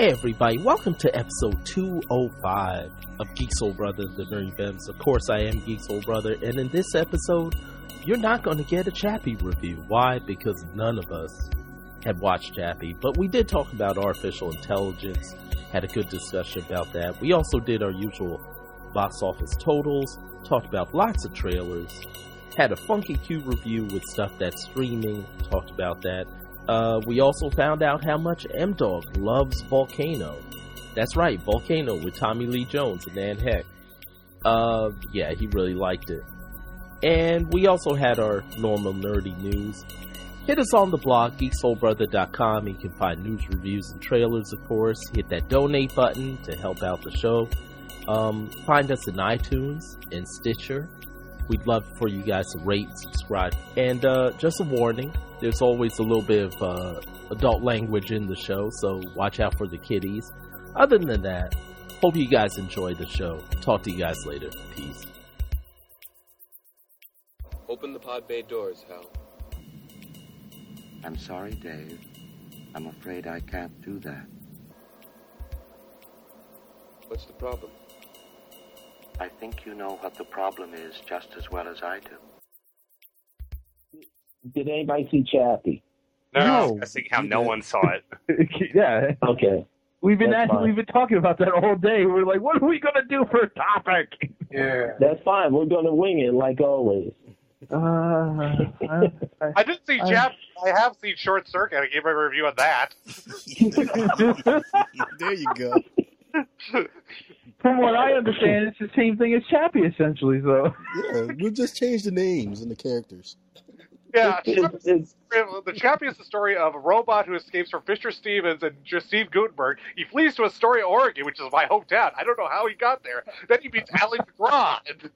Hey everybody, welcome to episode 205 of Geek Soul Brother, the Nerdy Venoms. Of course, I am Geek Soul Brother, and in this episode, you're not going to get a Chappie review. Why? Because none of us have watched Chappie, but we did talk about artificial intelligence, had a good discussion about that. We also did our usual box office totals, talked about lots of trailers, had a Funky Q review with stuff that's streaming, talked about that. Uh, we also found out how much M Dog loves Volcano. That's right, Volcano with Tommy Lee Jones and Anne Heche. Uh, yeah, he really liked it. And we also had our normal nerdy news. Hit us on the blog, geeksoulbrother.com. You can find news, reviews, and trailers, of course. Hit that donate button to help out the show. Um, find us in iTunes and Stitcher. We'd love for you guys to rate, subscribe, and uh, just a warning: there's always a little bit of uh, adult language in the show, so watch out for the kiddies. Other than that, hope you guys enjoy the show. Talk to you guys later. Peace. Open the pod bay doors, Hal. I'm sorry, Dave. I'm afraid I can't do that. What's the problem? I think you know what the problem is just as well as I do. Did anybody see Chappie? No, No. I think how no one saw it. yeah, Okay. we've been That's asking, we've been talking about that all day. We're like, what are we gonna do for a topic? Yeah. That's fine. We're going to wing it like always. Uh, I, I, I did see I- Jeff. I have seen Short Circuit. I gave my review on that. There you go. From what I understand, it's the same thing as Chappie, essentially. So, Yeah, we'll just change the names and the characters. Yeah, It's, it's, the Chappie is the story of a robot who escapes from Fisher Stevens and just Steve Guttenberg. He flees to Astoria, Oregon, which is my hometown. I don't know how he got there. Then he meets Ally McGraw, and,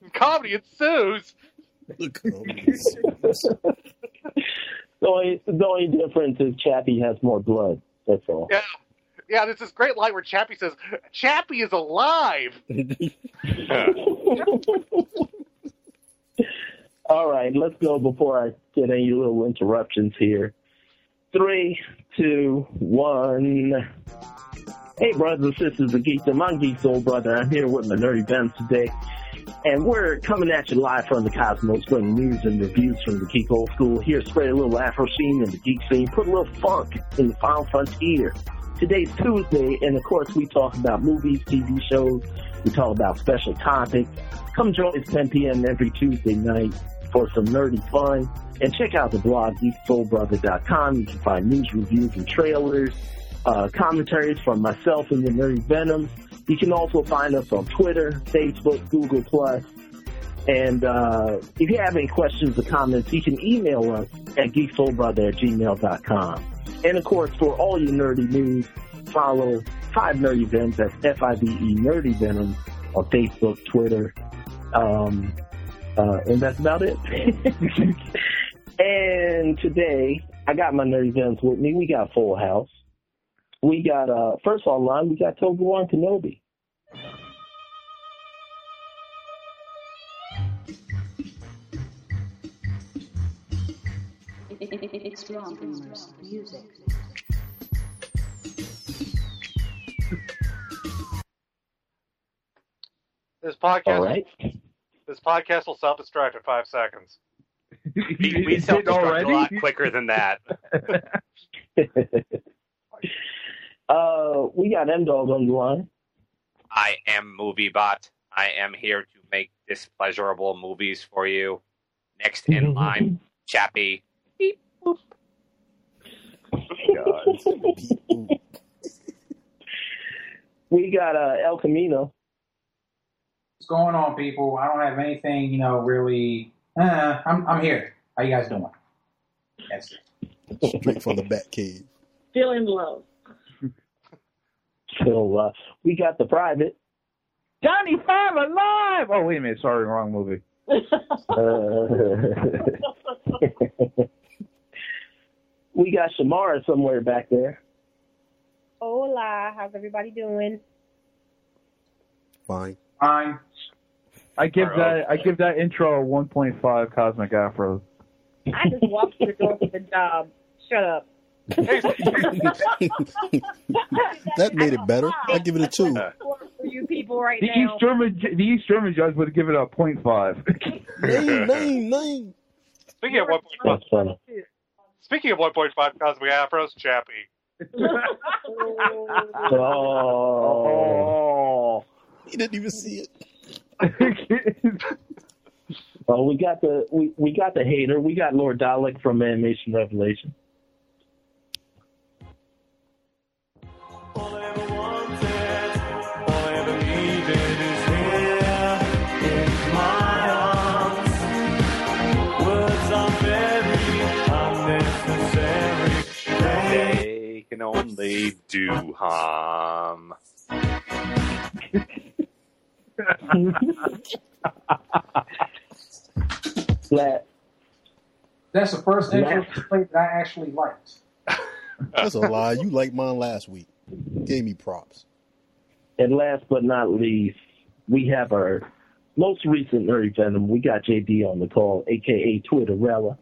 and comedy ensues. Look, oh, yes. the, only, the only difference is Chappie has more blood. That's all. Yeah. Yeah, there's this great line where Chappie says, Chappie is alive! All right, let's go before I get any little interruptions here. Three, two, one. Hey, brothers and sisters of Geekdom. I'm Geek Soul Brother. I'm here with my nerdy Venoms today. And we're coming at you live from the Cosmos, bringing news and reviews from the Geek Old School. Here, spread a little Afro scene in the geek scene, put a little funk in the final frontier. Today's Tuesday, and of course, we talk about movies, TV shows, we talk about special topics. Come join us 10 p.m. every Tuesday night for some nerdy fun. And check out the blog, geeksoulbrother.com. You can find news, reviews, and trailers, uh, commentaries from myself and the Nerdy Venoms. You can also find us on Twitter, Facebook, Google Plus. And uh, if you have any questions or comments, you can email us at geeksoulbrother at gmail.com. And of course, for all your nerdy news, follow Five Nerdy Venoms, that's F-I-V-E Nerdy Venoms on Facebook, Twitter, um, uh, and that's about it. and today, I got my nerdy venoms with me. We got Full House. We got, uh, first online, we got Toby Warren Kenobi. It's Rob Music. This podcast, All right. this podcast will self-destruct in five seconds. we, We self-destruct a lot quicker than that. uh, we got M Dog on the line. I am MovieBot. I am here to make displeasurable movies for you. Next in line, Chappie. Beep, boop. God. We got uh, El Camino. What's going on, people? I don't have anything, you know, really. Uh, I'm I'm here. How you guys doing? That's it. Straight from the Bat Cave. Feeling low. So uh, we got the private. Johnny Five alive! Oh wait a minute, sorry, wrong movie. Uh, we got Shamara somewhere back there. Hola, how's everybody doing? Fine. Fine. I give that I give that intro a 1.5 Cosmic Afro. I just walked through the door for the job. Shut up. that made it better. I give it a two. For you people right The now. East German the East German judge would give it a 0.5. Name, name, name. Speaking of 1.5, That's funny. Speaking of 1.5 Cosmic Afros, Chappie. Oh, oh. He didn't even see it. oh, we got the we, we got the hater. We got Lord Dalek from Animation Revelation. Can only do harm. Flat. That's the first intro play that I actually liked. That's a lie. You liked mine last week. Gave me props. And last but not least, we have our most recent Nerdy Venom. We got JD on the call, aka Twitterella.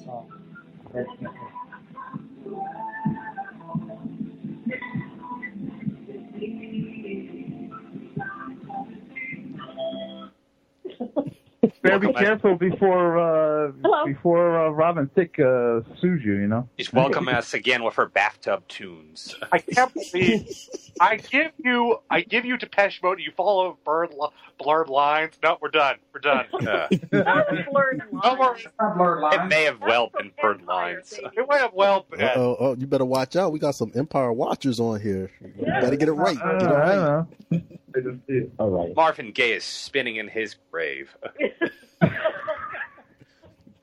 This song. Better be careful before uh, Hello. before uh, Robin Thicke uh, sues you. You know. She's welcoming us again with her bathtub tunes. I can't believe I give you I give you Depeche Mode. You follow bird li- blurred lines. No, we're done. We're done. Uh, Blurred No more. Not blurred it may have well been bird lines. It might have well been. Uh-oh, oh, you better watch out. We got some Empire Watchers on here. You better get it right. Uh, Get it I don't know. All right. Marvin Gaye is spinning in his grave.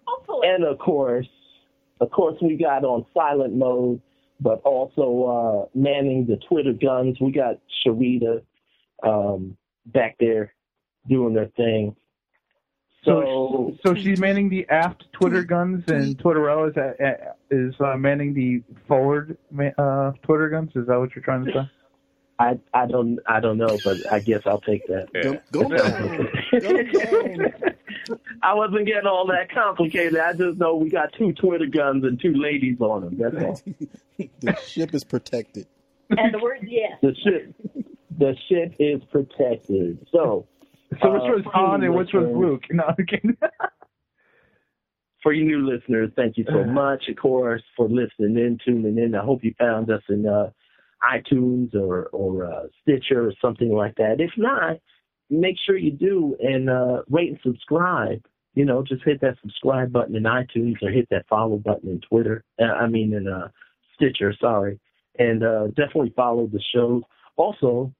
Hopefully. And of course, of course, we got on silent mode, but also uh, manning the Twitter guns. We got Sharita um, back there doing their thing. So, So, so she's manning the aft Twitter guns, and Twitterella is uh, is uh, manning the forward uh, Twitter guns. Is that what you're trying to say? I I don't I don't know, but I guess I'll take that. Go, go down. Go. I wasn't getting all that complicated. I just know we got two Twitter guns and two ladies on them. That's all. The ship is protected. and the word yes. The ship, the ship is protected. So, So which Uh, was Han and which was. Luke? No, I'm for you new listeners, thank you so much, of course, for listening in, tuning in. I hope you found us in uh, iTunes or or uh, Stitcher or something like that. If not, make sure you do and uh, rate and subscribe. You know, just hit that subscribe button in iTunes or hit that follow button in Twitter. Uh, I mean, in uh, Stitcher. Sorry, and uh, definitely follow the show. Also,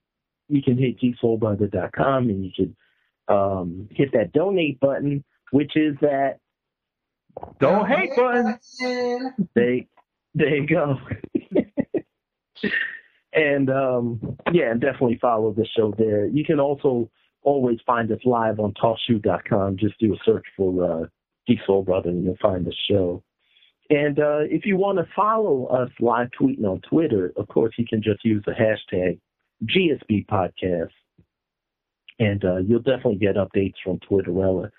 you can hit geeksoulbrother.com and you can um, hit that donate button, which is that Don't hate button. they there you go. and um yeah, and definitely follow the show there. You can also always find us live on talkshoe.com. Just do a search for uh Geek Soul Brother and you'll find the show. And uh if you want to follow us live tweeting on Twitter, of course you can just use the hashtag GSB podcast. And uh you'll definitely get updates from Twitterella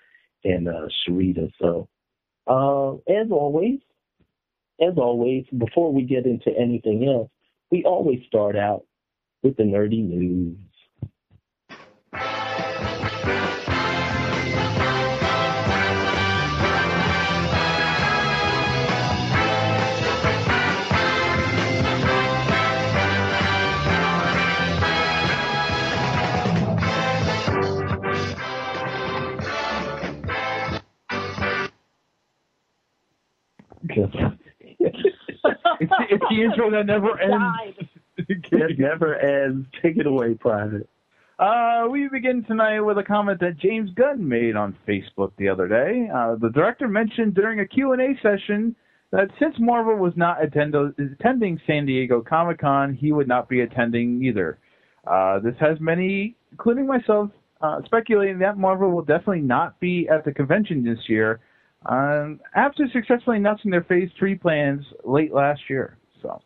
and uh Sharita. So uh as always, as always, before we get into anything else, we always start out with the nerdy news. It's, it's the intro that never ends. It never ends. Take it away, Private. Uh, we begin tonight with a comment that James Gunn made on Facebook the other day. Uh, the director mentioned during a Q&A session that since Marvel was not attend- attending San Diego Comic-Con, he would not be attending either. Uh, this has many, including myself, uh, speculating that Marvel will definitely not be at the convention this year um, after successfully announcing their Phase 3 plans late last year. So.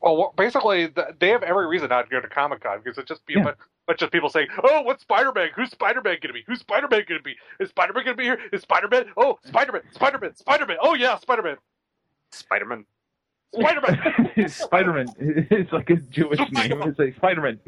Well, basically, they have every reason not to go to Comic Con because it'd just be Yeah. a bunch, bunch of people saying, "Oh, what's Spider Man? Who's Spider Man going to be? Who's Spider Man going to be? Is Spider Man going to be here? Is Spider Man? Oh, Spider Man! Spider Man! Spider Man! Oh yeah, Spider Man! Spider Man. Spider Man! Spider-Man. It's like a Jewish name. It's like Spider-Man.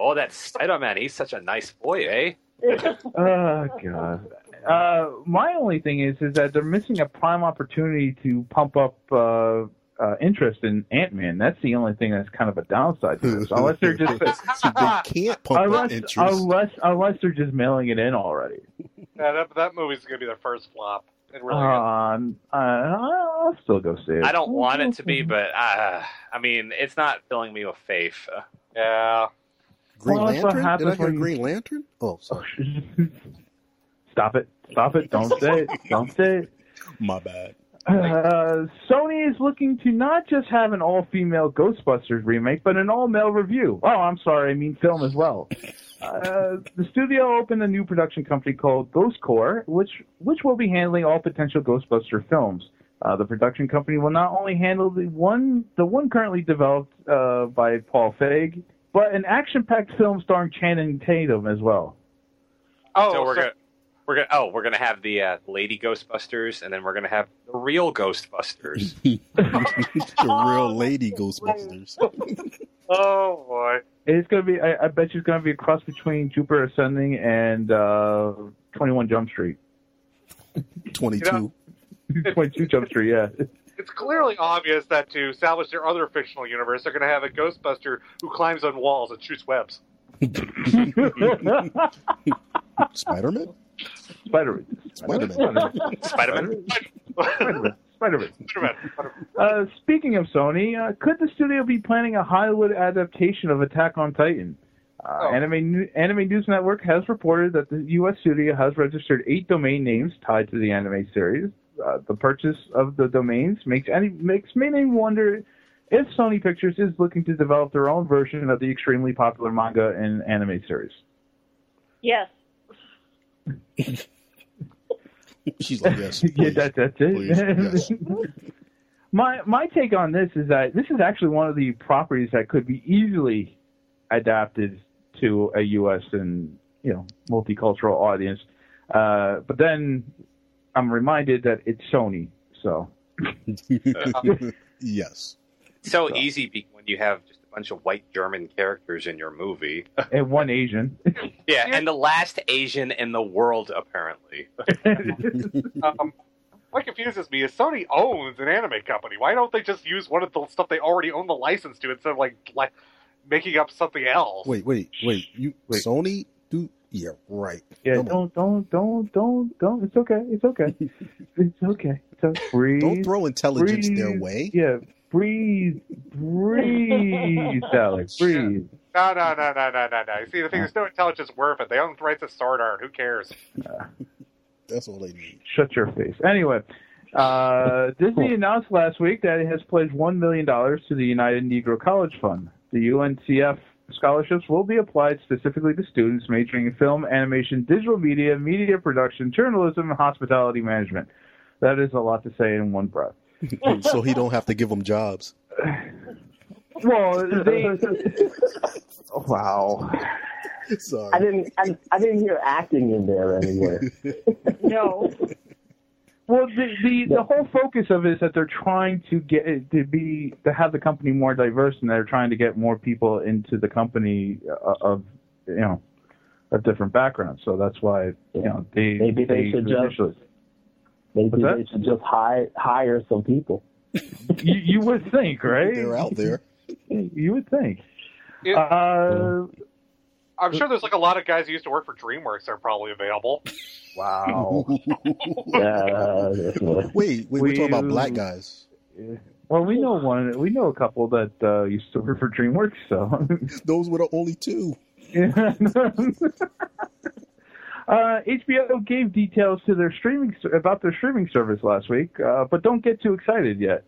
Oh, that Spider Man. He's such a nice boy, eh? oh god. Uh, my only thing is, is that they're missing a prime opportunity to pump up uh, uh, interest in Ant Man. That's the only thing that's kind of a downside to this. Unless they're just they can't pump up unless, interest. unless unless they're just mailing it in already. Yeah, that that movie's going to be their first flop. It really. Um, uh, I'll still go see it. I don't want it to be, but uh, I mean, it's not filling me with faith. Yeah. Green Well, Lantern? Did I happens hear when Green Lantern? Oh, sorry. Stop it! Stop it! Don't say it! Don't say it! My bad. Uh, Sony is looking to not just have an all-female Ghostbusters remake, but an all-male review. Oh, I'm sorry, I mean film as well. Uh, the studio opened a new production company called Ghost Corps, which which will be handling all potential Ghostbuster films. Uh, the production company will not only handle the one the one currently developed uh, by Paul Feig, but an action-packed film starring Channing Tatum as well. Oh, so we're so- gonna we're gonna oh we're gonna have the uh, lady Ghostbusters, and then we're gonna have the real Ghostbusters. the real lady Ghostbusters. Oh boy. It's gonna be. I, I bet you it's gonna be a cross between Jupiter Ascending and uh, Twenty One Jump Street. 22. Twenty Two Jump Street. Yeah. It's clearly obvious that to salvage their other fictional universe, they're going to have a Ghostbuster who climbs on walls and shoots webs. Spider Man? Spider-Man. Spider-Man. Spider-Man. Spider-Man. Spider-Man. Spider-Man. Uh, speaking of Sony, uh, could the studio be planning a Hollywood adaptation of Attack on Titan? Uh, Oh. Anime, Anime News Network has reported that the U.S. studio has registered eight domain names tied to the anime series. Uh, the purchase of the domains makes any makes many wonder if Sony Pictures is looking to develop their own version of the extremely popular manga and anime series. Yes. She's like, yes. yeah, that, that's it. Please, yes. my my take on this is that this is actually one of the properties that could be easily adapted to a U.S. and you know multicultural audience. Uh, but then I'm reminded that it's Sony, so yes. so easy when you have just a bunch of white German characters in your movie. and one Asian. yeah, and the last Asian in the world, apparently. Um, what confuses me is Sony owns an anime company. Why don't they just use one of the stuff they already own the license to instead of like like making up something else? Wait, wait, wait. You Sony do yeah, right. yeah, Come don't don't don't don't don't. It's okay. It's okay. It's okay. It's okay. Breathe. Don't throw intelligence their way. Yeah, breathe, breathe, Alex, breathe. No, no, no, no, no, no, no. You see, the thing is, no intelligence worth it. They own the rights to Sword Art. Who cares? That's all they need. Shut your face. Anyway, uh, Disney announced last week that it has pledged $1 million to the United Negro College Fund. The UNCF scholarships will be applied specifically to students majoring in film, animation, digital media, media production, journalism, and hospitality management. That is a lot to say in one breath. so he don't have to give them jobs. Well, they. wow. Sorry. I didn't. I, I didn't hear acting in there anywhere. No. Well, the, the the whole focus of it is that they're trying to get to be to have the company more diverse, and they're trying to get more people into the company uh, of you know of different backgrounds. So that's why you know they Maybe they should just- initially- Maybe What's that? they should just hire hire some people. you, you would think, right? They're out there. You would think. It- Uh, I'm sure there's like a lot of guys who used to work for DreamWorks that are probably available. wow. Uh, wait, wait, we're talking about black guys. Well, we know one. We know a couple that uh, used to work for DreamWorks. So Those were the only two. Uh, HBO gave details to their streaming about their streaming service last week, uh, but don't get too excited yet.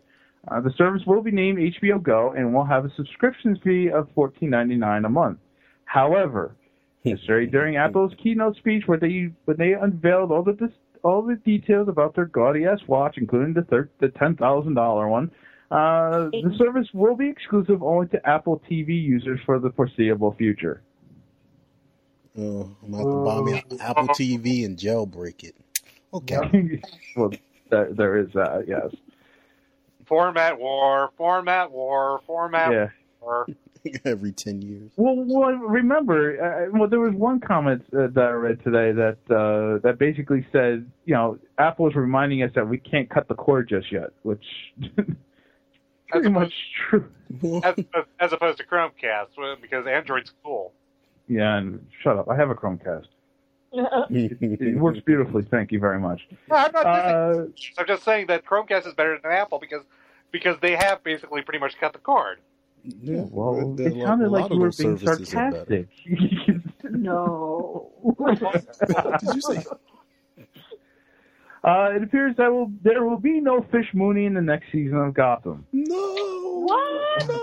Uh, the service will be named HBO Go and will have a subscription fee of $14.99 a month. However, yesterday during Apple's keynote speech, where they when they unveiled all the dis- all the details about their gaudy ass watch, including the thir- the ten thousand dollar one, uh, the service will be exclusive only to Apple TV users for the foreseeable future. Oh, I'm about to buy me an Apple TV and jailbreak it. Okay. well, there, there is that, yes. Format war, format war, format Yeah. war. Every 10 years. Well, well remember, uh, well, there was one comment uh, that I read today that uh, that basically said, you know, Apple is reminding us that we can't cut the cord just yet, which pretty much true. as, as opposed to Chromecast, well, because Android's cool. Yeah, and shut up. I have a Chromecast. It, it works beautifully. Thank you very much. No, I'm not Uh, I'm just saying that Chromecast is better than Apple because because they have basically pretty much cut the cord. Yeah, well, there- it a sounded lot like you were being services are better. sarcastic. no. Did you say? Uh, it appears that will there will be no Fish Mooney in the next season of Gotham. No. What?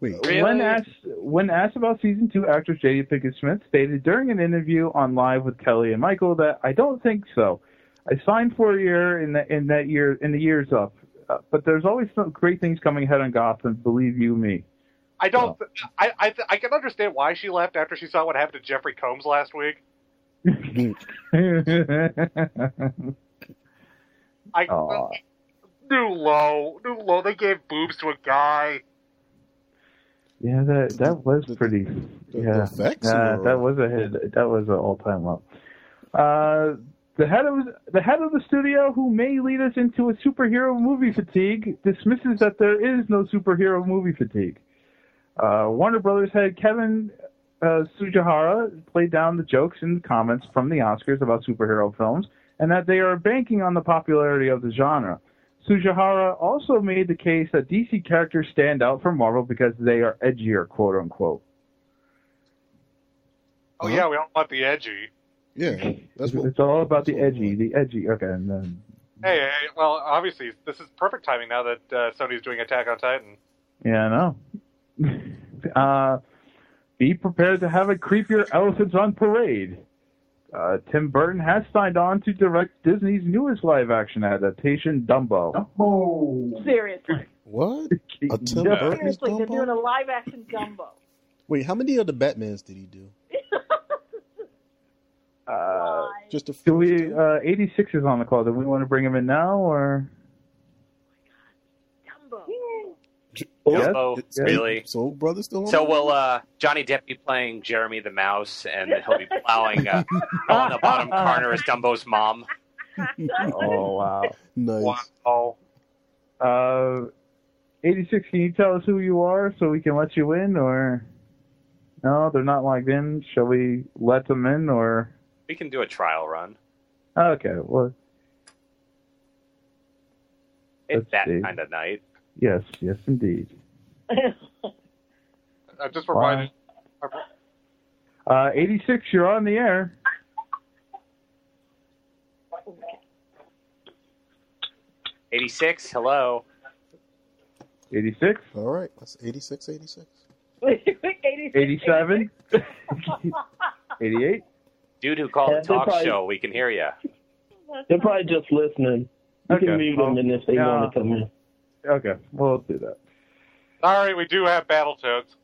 Wait. When asked when asked about season two, actress Jada Pinkett Smith stated during an interview on Live with Kelly and Michael that I don't think so. I signed for a year in that in that year in the years up, uh, but there's always some great things coming ahead on Gotham. Believe you me. I don't. I I, I can understand why she left after she saw what happened to Jeffrey Combs last week. I Aw. New low, new low. They gave boobs to a guy. Yeah, that that was pretty. Yeah, effects Nah, were- that was a hit. That was an all-time low. Uh, the head of the head of the studio, who may lead us into a superhero movie fatigue, dismisses that there is no superhero movie fatigue. Uh, Warner Brothers head Kevin uh, Tsujihara played down the jokes and comments from the Oscars about superhero films, and that they are banking on the popularity of the genre. Tsujihara also made the case that DC characters stand out from Marvel because they are edgier, quote unquote. Oh yeah, we don't want the edgy. Yeah, that's what. It's all about the edgy, the edgy. Okay, and then Hey, hey, well, obviously this is perfect timing now that uh, Sony's doing Attack on Titan. yeah, I know. uh, be prepared to have a creepier elephants on parade. Uh, Tim Burton has signed on to direct Disney's newest live-action adaptation, Dumbo. Oh. Seriously. What? A Tim Yeah. Burton's Seriously, they're Dumbo? doing a live action Dumbo. Wait, how many of the Batmans did he do? Uh, Just a do we? Uh, 86 is on the call. Do we want to bring him in now, or? Dumbo, Yes. really? Soul Brothers still on? So will uh, Johnny Depp be playing Jeremy the Mouse, and then he'll be plowing uh, on the bottom corner as Dumbo's mom? Oh wow. Nice. Wow. Uh, 86, can you tell us who you are so we can let you in, or no, they're not logged in. Shall we let them in, or We can do a trial run. okay? Well, It's Let's that see. kind of night. yes, yes, indeed. I just reminded. Uh, 86, you're on the air. Eighty-six. Hello. 86, All right, that's 86, 86. 87, 88. Dude who called Yeah, the talk probably- show. We can hear you. They're probably just listening. You Okay. can mute them and if they Yeah. want to come in. Okay, we'll do that. Sorry, we do have Battletoads.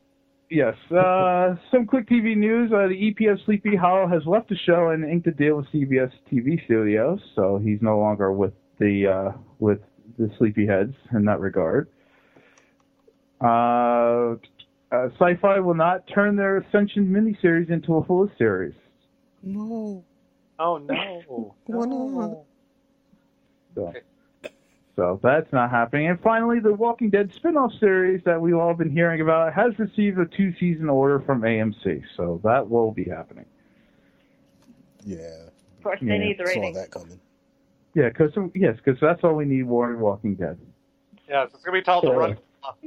Yes. Uh, some quick TV news. Uh, the EP of Sleepy Hollow has left the show and inked a deal with CBS TV Studios, so he's no longer with the uh, with the Sleepyheads in that regard. Uh, uh, Sci-Fi will not turn their Ascension miniseries into a full series. No. Oh no. Why not? So, so that's not happening. And finally, the Walking Dead spin-off series that we've all been hearing about has received a two-season order from AMC, so that will be happening. Yeah. Of course, they Yeah, need the ratings. Saw ratings. that coming. Yeah, because yes, because that's all we need more in Walking Dead. Yes, it's gonna be told to Yeah. run.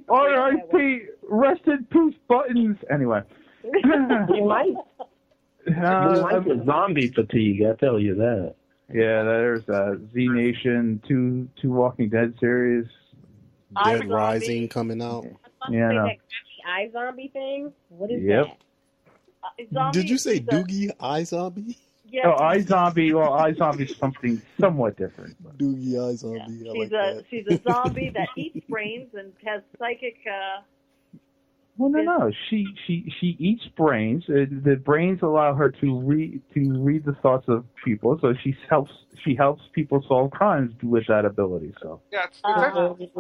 R.I.P. Rest in peace buttons. Anyway, you might. you Uh, might get zombie fatigue. I tell you that. Yeah, there's uh, Z Nation, two two Walking Dead series. Dead iZombie. Rising coming out. Yeah, I know. That iZombie thing? What is Yep. that? Uh, Did you say is a- Doogie iZombie? Yeah, Oh, Zombie Well, iZombie is something somewhat different. Doogie iZombie. I she's like a that. she's a zombie that eats brains and has psychic. Uh, Well, no, no. She she she eats brains. Uh, the brains allow her to read to read the thoughts of people. So she helps she helps people solve crimes with that ability. So Yeah, it's, it's uh, actually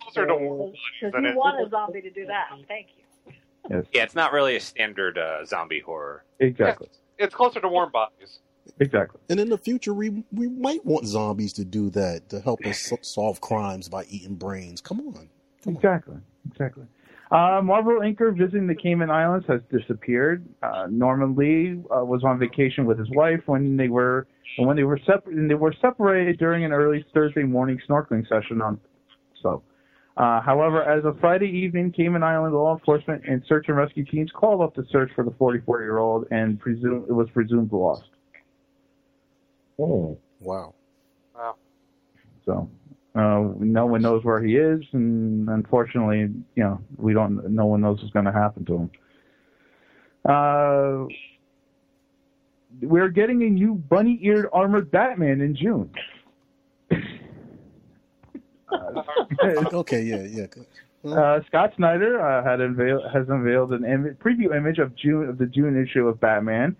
closer to warm bodies because than you it. want a zombie to do that. Thank you. yes, Yeah, it's not really a standard uh, zombie horror. exactly, It's closer to warm bodies. exactly. And in the future, we we might want zombies to do that to help us solve crimes by eating brains. Come on. Exactly, exactly. Uh, Marvel Inker visiting the Cayman Islands has disappeared. Uh, Norman Lee uh, was on vacation with his wife when they were when they were separated. They were separated during an early Thursday morning snorkeling session on. So, uh, however, as of Friday evening, Cayman Island law enforcement and search and rescue teams called up the search for the 44 year old and presumed it was presumed lost. Oh. Wow. Wow. So uh, no one knows where he is, and unfortunately, you know, we don't. No one knows what's going to happen to him. Uh, we're getting a new bunny-eared armored Batman in June. okay, yeah, yeah. Uh, Scott Snyder uh, had unveiled, has unveiled an Im- preview image of June of the June issue of Batman,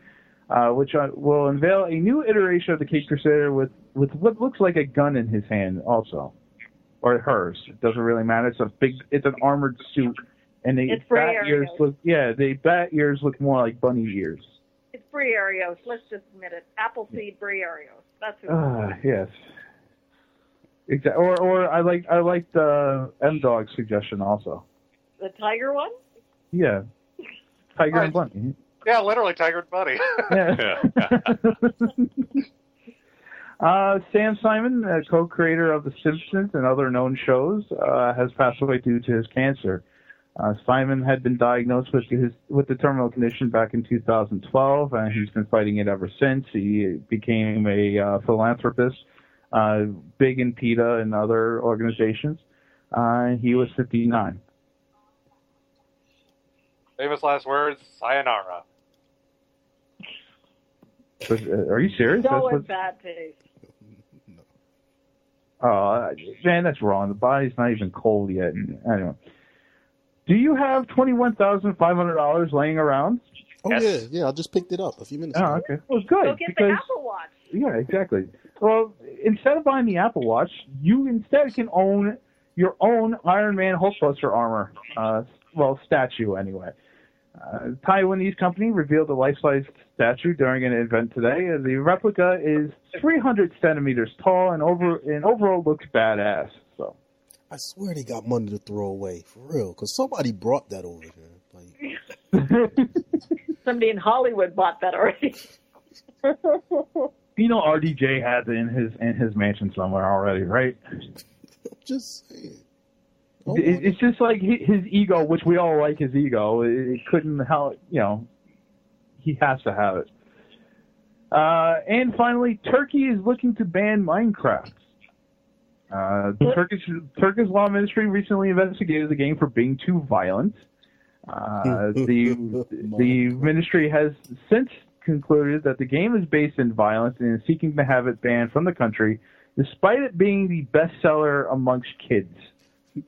uh, which uh, will unveil a new iteration of the Caped Crusader with with what looks like a gun in his hand, also, or hers. It doesn't really matter. It's a big, it's an armored suit, and the It's bat Bray ears look, yeah, the bat ears look more like bunny ears. It's Briareos. Let's just admit it. Appleseed Briareos. That's who. Ah, yes. Exactly. Or, or I like, I like the M Dog suggestion also. the tiger one. Yeah, Tiger and Bunny. Yeah, literally Tiger and Bunny. Yeah. uh, Sam Simon, uh, co-creator of The Simpsons and other known shows, uh, has passed away due to his cancer. Uh, Simon had been diagnosed with his with the terminal condition back in 2012, and he's been fighting it ever since. He became a uh, philanthropist, uh, big in PETA and other organizations. Uh, he was 59. Famous last words, sayonara. Was- Are you serious? So That's in what- bad taste. Oh, man, that's wrong. The body's not even cold yet. Anyway, do you have twenty-one thousand five hundred dollars laying around? Oh Yes. yeah, yeah. I just picked it up a few minutes Oh, ago. okay. Well, good Go get the Apple Watch. yeah, exactly. Well, instead of buying the Apple Watch, you instead can own your own Iron Man Hulkbuster armor. Uh, well, statue anyway. Uh, Taiwanese company revealed a life-size statue during an event today. The replica is 300 centimeters tall and over and overall looks badass. So. I swear they got money to throw away for real, because somebody brought that over here. Like, Somebody in Hollywood bought that already. You know, RDJ has it in his in his mansion somewhere already, right? just saying. Oh, It, it's just like his ego, which we all like his ego. It, it couldn't help, you know. He has to have it. Uh, and finally, Turkey is looking to ban Minecraft. Uh, the Turkish Turkish law ministry recently investigated the game for being too violent. Uh, the the ministry has since concluded that the game is based in violence and is seeking to have it banned from the country, despite it being the bestseller amongst kids.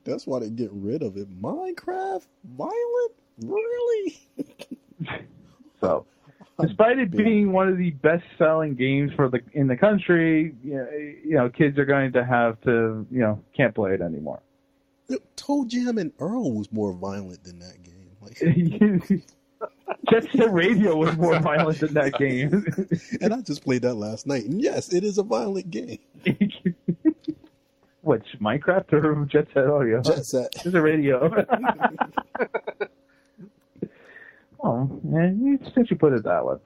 That's why they get rid of it. Minecraft, violent, really? So, despite it being one of the best-selling games for the in the country, you know, you know, kids are going to have to, you know, can't play it anymore. ToeJam and Earl was more violent than that game. Like, Jet Set Radio was more violent than that game. and I just played that last night. And yes, it is a violent game. Which Minecraft or Jet Set oh, Audio? Jet Set. It's a radio. Oh, man, since you put it that way.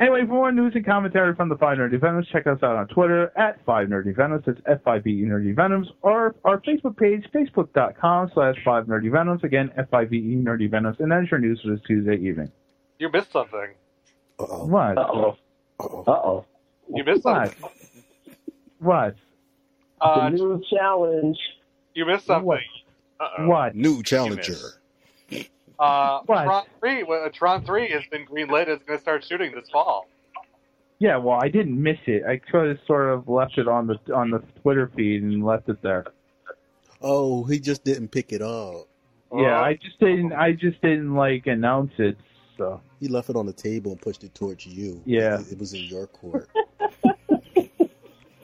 Anyway, for more news and commentary from the Five Nerdy Venoms, check us out on Twitter at Five Nerdy Venoms. That's F-I-V-E Nerdy Venoms. Or our Facebook page, facebook.com slash Five Nerdy Venoms. Again, F-I-V-E Nerdy Venoms. And that is your news for this Tuesday evening. You missed something. Uh-oh. What? Uh-oh. Uh-oh. You missed What? something. What? Uh, the new challenge. you missed something. What? Uh-oh. What? New challenger. Uh, Tron three. well, Tron three has been greenlit. It's going to start shooting this fall. Yeah, well, I didn't miss it. I could have sort of left it on the on the Twitter feed and left it there. Oh, he just didn't pick it up. Yeah, I just didn't. I just didn't like announce it. So He left it on the table and pushed it towards you. Yeah. It, it was in your court.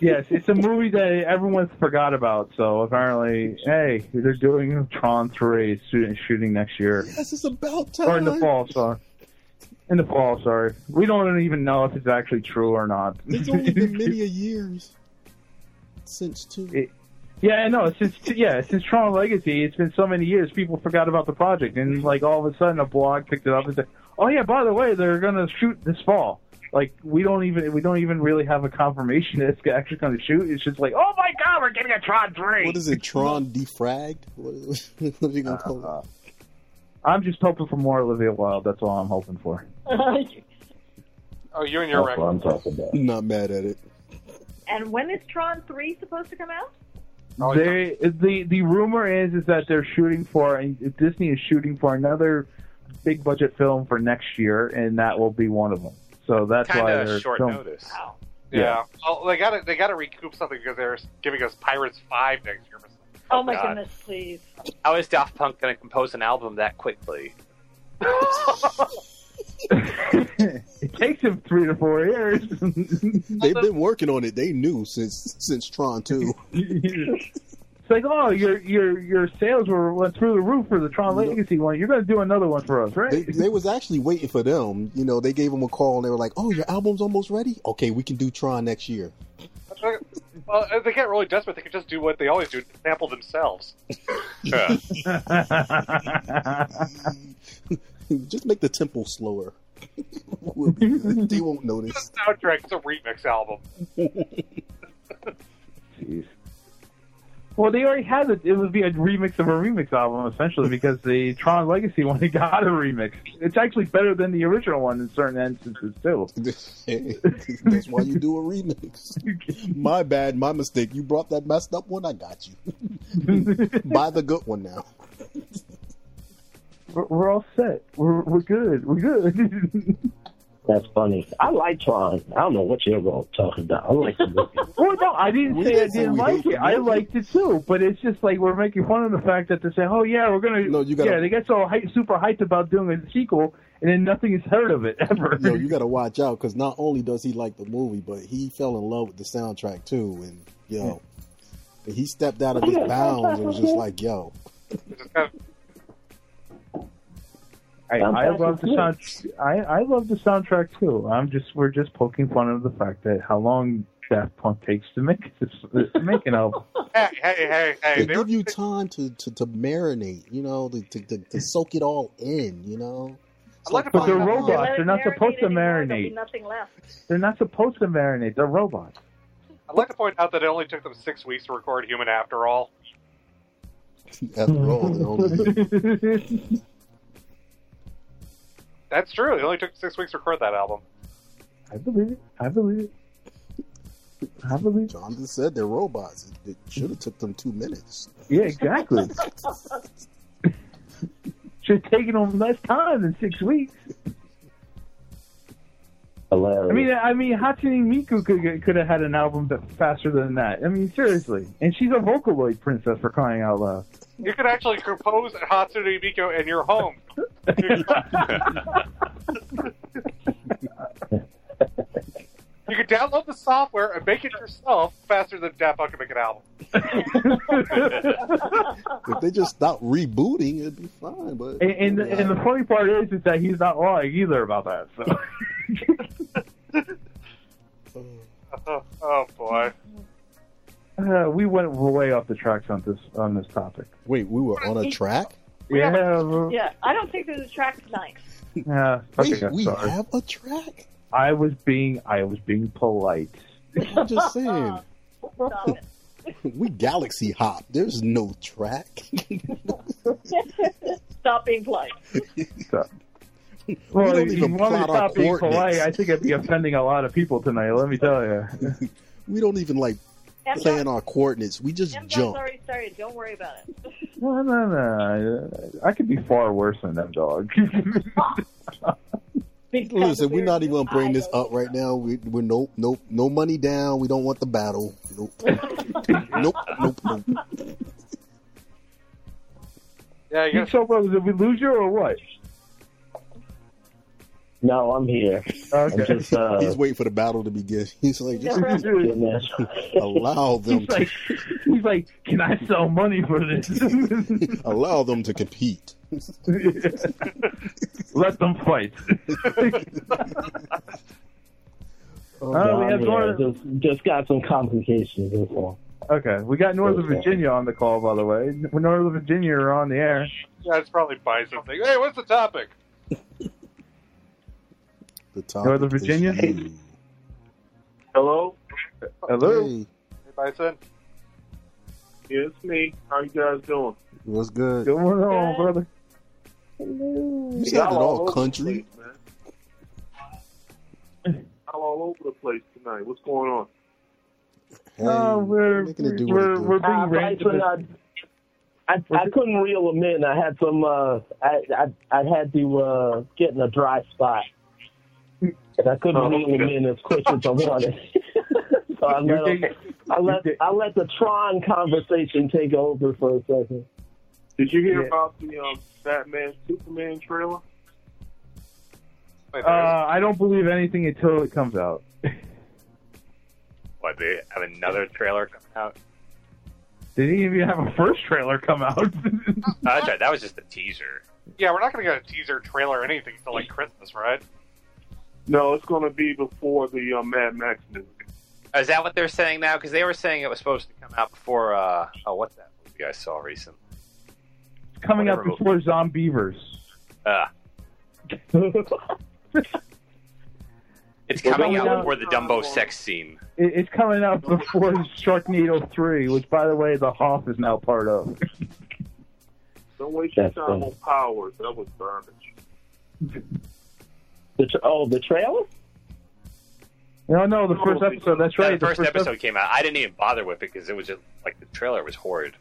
yes, it's a movie that everyone's forgot about. So apparently, hey, they're doing Tron three shooting, shooting next year yes, it's about time. or in the fall. Sorry, in the fall. Sorry, we don't even know if it's actually true or not. It's only been many a years since two. It- Yeah, I know. Since yeah, since Tron Legacy, it's been so many years. People forgot about the project, and like all of a sudden, a blog picked it up and said, "Oh yeah, by the way, they're gonna shoot this fall." Like we don't even we don't even really have a confirmation that it's actually gonna shoot. It's just like, "Oh my god, we're getting a Tron three. What is it? Tron defragged? What, what are you gonna call Uh, it? I'm just hoping for more Olivia Wilde. That's all I'm hoping for. Oh, you and your That's what record. I'm talking about. Not mad at it. and when is Tron 3 supposed to come out? Oh, They the the rumor is is that they're shooting for and Disney is shooting for another big budget film for next year, and that will be one of them. So that's why Kind they're of short film- notice. Yeah. Yeah. Well, they got to they got to recoup something because they're giving us Pirates Five next year. Oh, my oh God. goodness, please. How is Daft Punk going to compose an album that quickly? it takes them three to four years. They've been working on it. They knew since since Tron two. it's like, oh, your your your sales were went through the roof for the Tron Legacy one. You're going to do another one for us, right? They, they was actually waiting for them. You know, they gave them a call and they were like, "Oh, your album's almost ready. Okay, we can do Tron next year." That's right. Well, if they get really desperate, they can just do what they always do: sample themselves. Yeah. Just make the tempo slower. We'll be they won't The notice. soundtrack is a remix album. Jeez. Well, they already had it. It would be a remix of a remix album, essentially, because the Tron Legacy one they got a remix. It's actually better than the original one in certain instances too. That's why you do a remix. My bad, my mistake. You brought that messed up one. I got you. Buy the good one now. We're, we're all set. We're we're good. We're good. That's funny. I like Tron. I don't know what you're going to talk about. I like the movie. well, no, I didn't We say I didn't say didn't we like it. I liked it too, but it's just like we're making fun of the fact that they say, "Oh yeah, we're gonna." No, you gotta- Yeah, they get so hype, super hyped about doing a sequel, and then nothing is heard of it ever. Yo, you got to watch out because not only does he like the movie, but he fell in love with the soundtrack too. And yo, he stepped out of his bounds and was just like, "Yo, Just kind of, I, I love the sound. I, I love the soundtrack too. I'm just we're just poking fun of the fact that how long Daft Punk takes to make this to make an album. hey, hey, hey, hey! they They give you time to, to, to marinate, you know, to, to, to, to soak it all in, you know." Like But they're robots. They're not supposed to anymore, there'll be marinate. nothing left. They're not supposed to marinate. They're robots. I'd like to point out that it only took them six weeks to record Human After All. After all, it only- That's true. It only took six weeks to record that album. I believe it. I believe it. I believe. It. John just said they're robots. It, it should have took them two minutes. Yeah, exactly. Should have taken them less time than six weeks. Hilarious. I mean, I mean, Hatsune Miku could could have had an album that faster than that. I mean, seriously. And she's a Vocaloid princess for crying out loud. You could actually compose Hatsune Miku in your home. You could download the software and make it yourself faster than Daft Punk can make an album. If they just stop rebooting, it'd be fine. But And, and, the, and the funny part is, is that he's not lying either about that. So Oh, oh boy. Uh, we went way off the tracks on this on this topic. wait, we were on a track. Yeah, well, Yeah, I don't think there's the track's nice. yeah. Okay, Wait, we sorry. have a track. I was being I was being polite. I'm just saying, Stop it. we galaxy hop. There's no track. Stop being polite. So, Well, don't if even you want me to plot our stop being polite, coordinates. I think I'd be offending a lot of people tonight. Let me tell you. We don't even like M. plan our coordinates. We just M. jump. already started. Don't worry about it. No, no, no. I could be far worse than them, dog. Listen, we're not even gonna bring this up right now. We, we're nope, nope, no money down. We don't want the battle. Nope, nope, nope, nope. Yeah, you so brothers, did we lose you or what? No, I'm here. I'm Okay. just, uh, He's waiting for the battle to begin. He's like, just Goodness. allow them, He's like, he's like, can I sell money for this? allow them to compete. Let them fight. Oh, Oh, we have here. Just, just got some complications. That's all. Okay, we got Northern Virginia on the call, by the way. Northern Virginia are on the air. Yeah, it's probably buy something. Hey, what's the topic? The topic Northern is Virginia? you. Hello? Hello? Hey, Hey, Bison. Yeah, it's me. How you guys doing? what's good? What's going on, brother? You sounded all over the country. place. I'm all over the place tonight. What's going on? Hey, No, we're making it do what we're, it we're being Uh, random. I, I, I couldn't reel them in. I had some. Uh, I, I I had to uh, get in a dry spot, and I couldn't Oh, reel them okay. in as quick as I wanted. so I You're let, 'em- taking- I let I let the Tron conversation take over for a second. Did you hear Yeah. about the um, Batman Superman trailer? Wait, Uh, I don't believe anything until it comes out. What, they have another trailer coming out? Did he even have a first trailer come out? Uh, that was just a teaser. yeah, we're not going to get a teaser trailer or anything until like Christmas, right? No, it's going to be before the uh, Mad Max movie. Is that what they're saying now? Because they were saying it was supposed to come out before. Uh, oh, what's that movie I saw recently? Coming up Whatever. before Zombeavers. Uh, it's coming coming out out- before the Dumbo sex scene. It, it's coming out before Sharknado 3, which, by the way, the Hoff is now part of. Don't waste your time funny. on Powers. That was garbage. The tra- oh, the trailer? No, no, the first episode. That's Yeah, right. the first ep- episode came out. I didn't even bother with it because it was just like the trailer was horrid.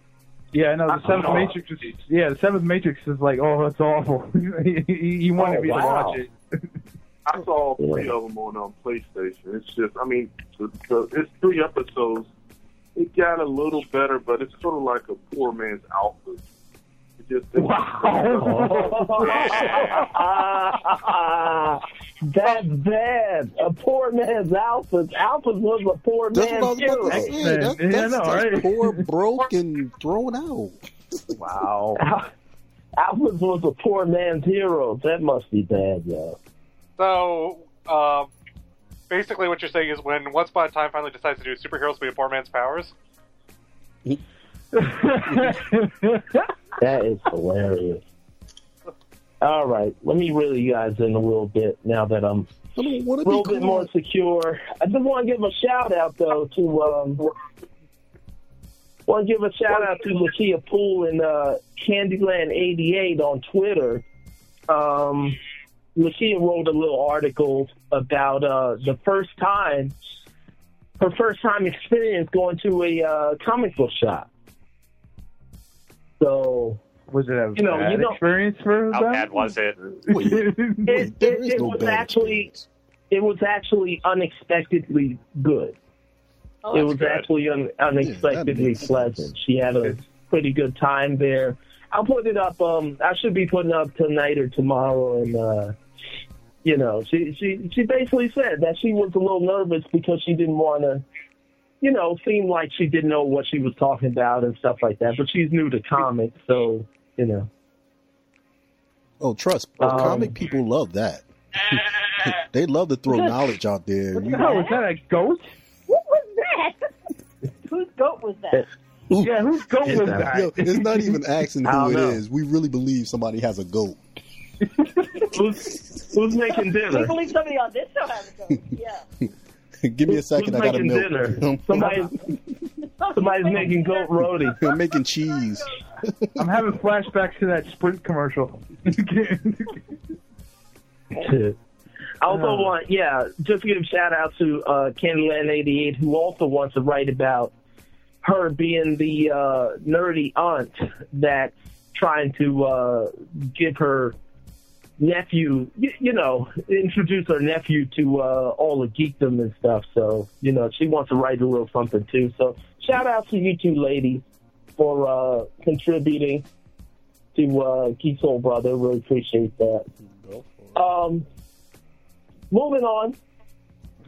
Yeah, no, the seventh Oh. Matrix. Is, yeah, the seventh Matrix is like, oh, that's awful. he, he he wanted Oh, me to wow. watch it. I saw all three of them on um, PlayStation. It's just, I mean, the, the, it's three episodes. It got a little better, but it's sort of like a poor man's Alpha. It just That's bad. A poor man's Alphas. Alphas was a poor That's what I man's was about to hero. say. That's, Yeah, I that's, right? poor, broken, thrown out. Wow. Al- Alphas was a poor man's hero. That must be bad, yo. So, um, basically, what you're saying is when Once Upon a Time finally decides to do superheroes be a poor man's powers. That is hilarious. All right, let me reel you guys in a little bit now that I'm I don't a little bit more secure. I just want to give a shout out though to um, want to give a shout out to Lakia Poole and uh, Candyland eighty eight on Twitter. Um, Lakia wrote a little article about uh, the first time her first time experience going to a uh, comic book shop. So Was it a You know, bad you know- experience for How them? bad was it? Wait, it, wait, there it, is it no was actually experience. it was actually unexpectedly good. Oh, it was good. actually un, unexpectedly makes sense. pleasant. She had a pretty good time there. I'll put it up. Um, I should be putting up tonight or tomorrow, and uh, you know, she she she basically said that she was a little nervous because she didn't want to, you know, seemed like she didn't know what she was talking about and stuff like that. But she's new to comics, so you know. Oh, trust. Um, comic people love that. they love to throw knowledge out there. What the You- hell, was that a goat? What was that? Whose goat was that? Yeah, whose goat was that? that? Yo, it's not even asking who it don't is. We really believe somebody has a goat. Who's who's making dinner? We believe somebody on this show has a goat. Yeah. Give me a second. Who's I got to making milk. dinner? Somebody, somebody's making goat roti. I'm making cheese. I'm having flashbacks to that Sprint commercial. I also want, yeah, just to give a shout out to uh, Candyland88, who also wants to write about her being the uh, nerdy aunt that's trying to uh, give her nephew, you, you know, introduce her nephew to uh, all the geekdom and stuff. So, you know, she wants to write a little something too. So, shout out to you two ladies for uh, contributing to uh, Geek Soul Brother. Really appreciate that. Um, moving on,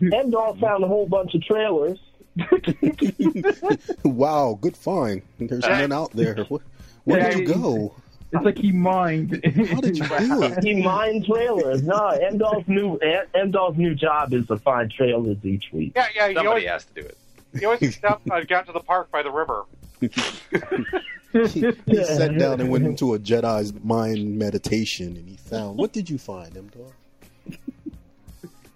M Dog found a whole bunch of trailers. wow, good find. There's none out there. Where, where did you go? It's like he mined. How did you do it? he mined trailers. No, M new M new job is to find trailers each week. Yeah, yeah. He Somebody always, has to do it. he always gets down, uh, got to the park by the river. He sat down and went into a Jedi's mind meditation, and he found. What did you find, M dog?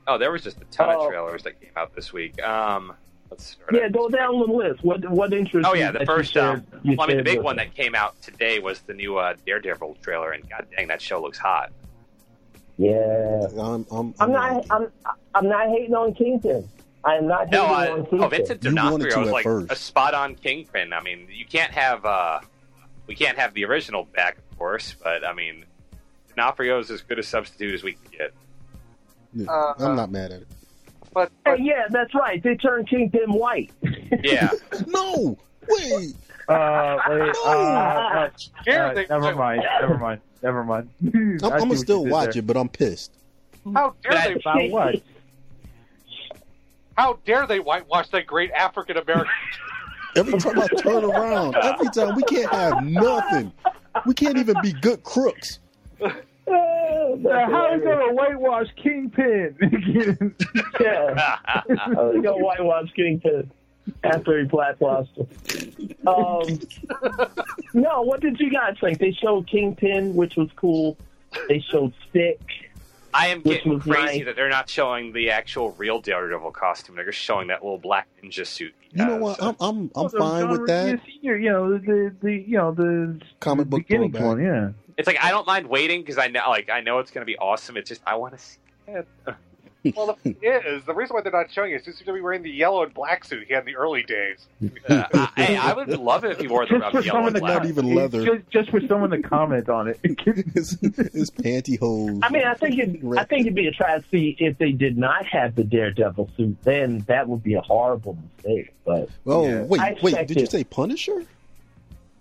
Oh, there was just a ton Oh. of trailers that came out this week. Um, let's start. Yeah, go down the list. What what interests Oh yeah, the first. shared- Um, you well, I mean, the big with one that came out today was the new uh, Daredevil trailer, and god dang, that show looks hot. Yeah, I'm. I'm. I'm not. I'm. I'm not hating on Kingpin. I am not No, hating uh, on Kingpin. oh, Vincent You wanted D'Onofrio to was like first. a spot on Kingpin. I mean, you can't have. uh We can't have the original back, of course, but I mean, D'Onofrio is as good a substitute as we can get. Yeah, Uh, I'm not mad at it. But, Hey, yeah, that's right. They turned Kingpin white. Yeah, No, wait. Uh, wait, uh, uh, uh, they- never mind. Never mind. Never mind. I'm, I'm gonna still watch it, but I'm pissed. how dare But I- they? About what? How dare they whitewash that great African American? Every time I turn around, every time we can't have nothing. We can't even be good crooks. How is that a whitewash kingpin? yeah. Oh, they go whitewash Kingpin after he blackwashed him. Um, no, what did you guys think? They showed Kingpin, which was cool. They showed Stick. I am getting crazy nice. that they're not showing the actual real Daredevil costume. They're just showing that little black ninja suit. You know what? I'm I'm I'm the fine John with that. Romita Senior, you know the the you know the Comic book beginning throwback. one, yeah. It's like I don't mind waiting because I know, like, I know it's going to be awesome. It's just I want to see it. well, the thing is, the reason why they're not showing it is he's going to be wearing the yellow and black suit he had in the early days. Uh, I, hey, I would love it if he wore the Just for yellow someone and to black. Not even leather. Just, just for someone to comment on it. his, his pantyhose. I mean, I think it, I think it'd be a travesty if they did not have the Daredevil suit. Then that would be a horrible mistake. But Oh Yeah. wait, I wait! Did you say Punisher?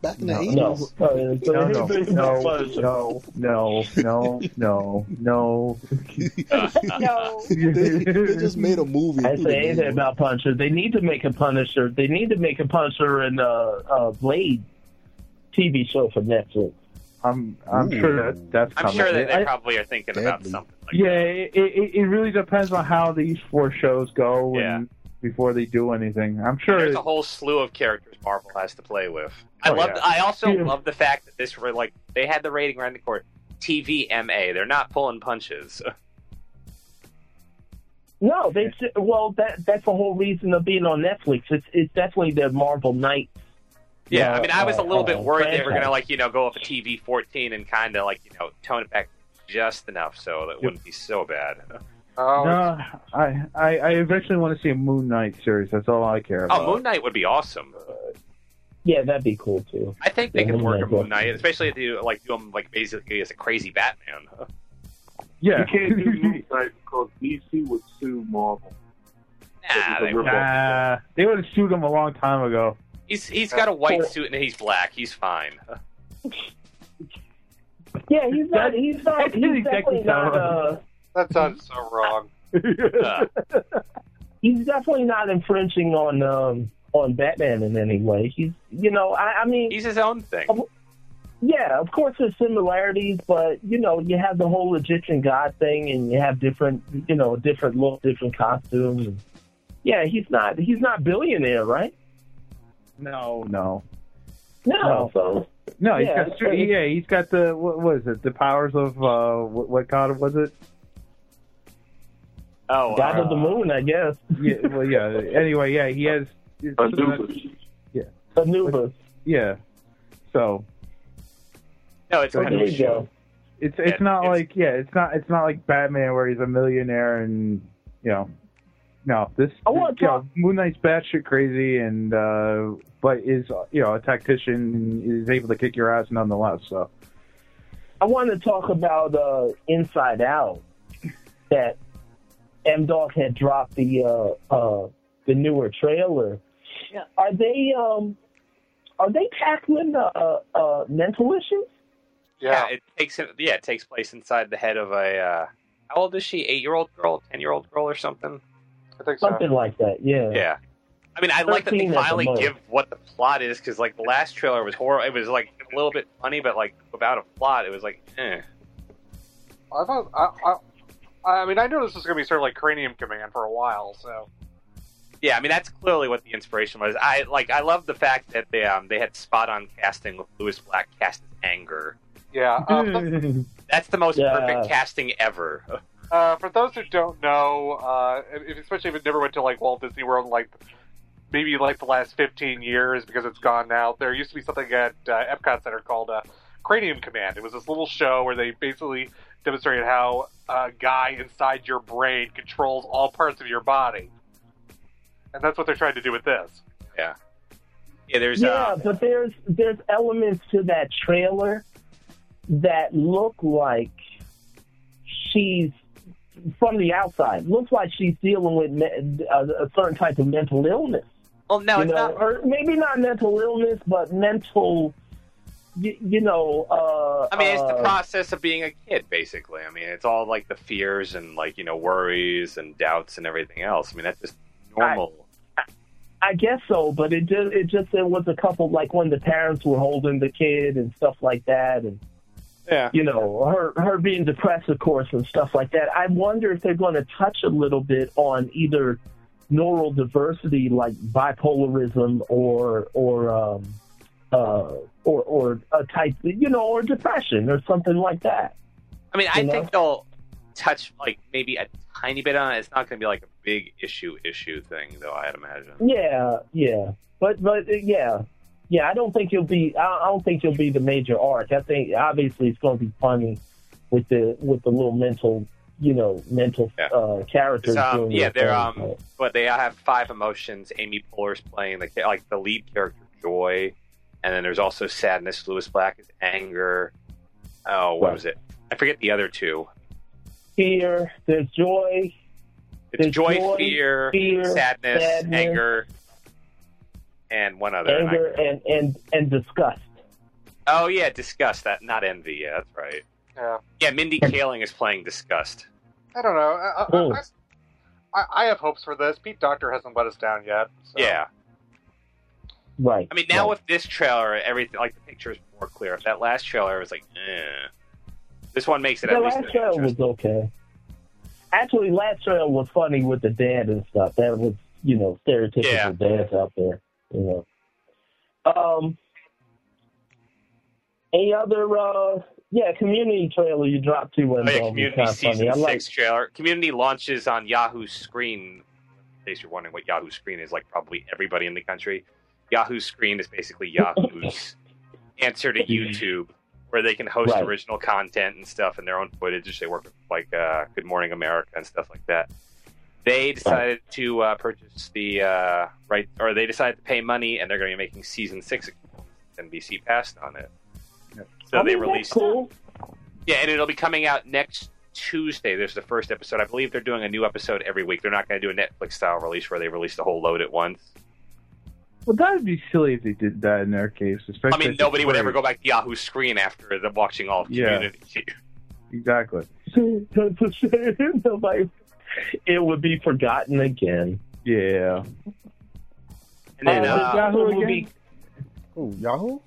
Back in the No, eighties? no, No, no, no, no, no, no, no, no. No. they, they just made a movie. I say anything about Punisher. They need to make a Punisher. They need to make a Punisher and uh, uh, Blade TV show for Netflix. I'm I'm Ooh. sure that that's I'm sure that they I- probably are thinking about something like yeah, it, it, it really depends on how these four shows go Yeah. and before they do anything. I'm sure. There's a whole slew of characters Marvel has to play with. I Oh, love. yeah. I also Yeah. love the fact that this were like they had the rating around the court. TVMA. They're not pulling punches. No, they well that that's the whole reason of being on Netflix. It's it's definitely the Marvel Knights. Yeah, uh, I mean, I was a little uh, bit worried they were going to like you know go up a TV 14 and kind of like you know tone it back just enough so that it wouldn't be so bad. Oh, no, I, I I eventually want to see a Moon Knight series. That's all I care about. Oh, Moon Knight would be awesome. Yeah, that'd be cool too. I think they Yeah, could work a Moon. Knight, especially if you like do him like basically as a crazy Batman. Yeah. You can't do Moon Knight because DC would sue Marvel. Nah, they. Nah, they would have sued him a long time ago. He's he's got a white suit and he's black. He's fine. Yeah, he's not. He's not. That He's exactly definitely not. Uh, that sounds so wrong. Uh, he's definitely not infringing on um on Batman in any way. He's you know I, I mean he's his own thing. yeah of course there's similarities but you know you have the whole Egyptian god thing and you have different you know different look different costumes and yeah he's not he's not billionaire right No, no, no, No. so no. He's Yeah, got he- yeah. He's got the what was it? The powers of uh, what, what god was it? Oh, god uh, of the moon I guess Yeah. Well, yeah. Anyway, yeah. He has. Anubis. Yeah, Anubis Yeah. So no, it's so kind of a show. It's it's Yeah, not it's- like yeah, it's not it's not like Batman where he's a millionaire and you know, no. This I wanna you know, Moon Knight's batshit crazy and uh, but is uh, you know a tactician and is able to kick your ass nonetheless. So I want to talk about uh, Inside Out. That M Dog had dropped the uh, uh, the newer trailer. Yeah. Are they um are they tackling uh, uh, mental issues? Yeah, it takes. Yeah, it takes place inside the head of a. Uh, how old is she? Eight year old girl, ten year old girl, or something. I think Something like that. Yeah. Yeah. I mean, I like that they 13 at the finally give what the plot is because, like, the last trailer was horrible. It was like a little bit funny, but like without a plot, it was like, eh. I thought. I, I, I mean, I knew this was going to be sort of like Cranium Command for a while, so. Yeah, I mean that's clearly what the inspiration was. I like I love the fact that they um they had spot on casting with Lewis Black cast as Anger. Yeah. Uh, That's the most Yeah. perfect casting ever. Uh, for those who don't know, uh, if- especially if it never went to like Walt Disney World, like maybe like the last 15 years because it's gone now. There used to be something at uh, Epcot Center called uh, Cranium Command. It was this little show where they basically demonstrated how a guy inside your brain controls all parts of your body, and that's what they're trying to do with this. Yeah. Yeah, there's yeah, uh, but there's there's elements to that trailer that look like she's from the outside. Looks like she's dealing with me- a, a certain type of mental illness. Well, no, you it's know, not. or maybe not mental illness, but mental. You, you know, uh, I mean, it's the uh, process of being a kid, basically. I mean, it's all like the fears and like you know worries and doubts and everything else. I mean, that's just normal. I guess so, but it just it just it was a couple like when the parents were holding the kid and stuff like that, and yeah, you know her her being depressed, of course, and stuff like that. I wonder if they're going to touch a little bit on either neural diversity, like bipolarism, or or um, uh, or or a type, you know, or depression or something like that. I mean, I know? think they'll touch like maybe a tiny bit on it. It's not going to be like a big issue issue thing, though. I'd imagine. Yeah, yeah, but but yeah, yeah. I don't think you'll be. I don't think you'll be the major arc. I think obviously it's going to be funny with the with the little mental, you know, mental uh, characters. Um, doing yeah, they're um, but- but they have five emotions. Amy Poehler's playing the like the lead character, Joy, and then there's also sadness. Lewis Black is anger. Oh, what Right. was it? I forget the other two. fear. There's joy. It's There's joy, joy, fear, fear, sadness, sadness. anger, and one other. and I- anger and and and disgust. oh yeah, disgust. That not envy. Yeah, that's right. Yeah. Yeah, Mindy Kaling is playing disgust. I don't know. I, I. I, hmm. I, I have hopes for this. Pete Docter hasn't let us down yet. So. Yeah. Right. I mean, now right. with this trailer, everything like the picture is more clear. If that last trailer was like, eh. This one makes it the at least last trailer was okay. Actually, last trailer was funny with the dad and stuff. That was, you know, stereotypical Yeah. dads out there. You know. Um. Any other? uh Yeah, community trailer you dropped to Oh and yeah, was Community season funny. I like. six trailer. Community launches on Yahoo Screen. In case you're wondering what Yahoo Screen is, like probably everybody in the country, Yahoo Screen is basically Yahoo's answer to YouTube, where they can host Right. original content and stuff and their own footage. They work with like uh, Good Morning America and stuff like that. They decided to uh, purchase the uh, right, or they decided to pay money, and they're going to be making season six. NBC passed on it, so I they released. cool. Yeah, and it'll be coming out next Tuesday. There's the first episode. I believe they're doing a new episode every week. They're not going to do a Netflix style release where they release the whole load at once. Well, that would be silly if they did that in their case. Especially I mean, nobody would ever go back to Yahoo Screen after the watching all of Yeah. Community. Exactly. Nobody- it would be forgotten again. Yeah. And then, Uh, uh, Yahoo Yahoo again? again? Oh, Yahoo?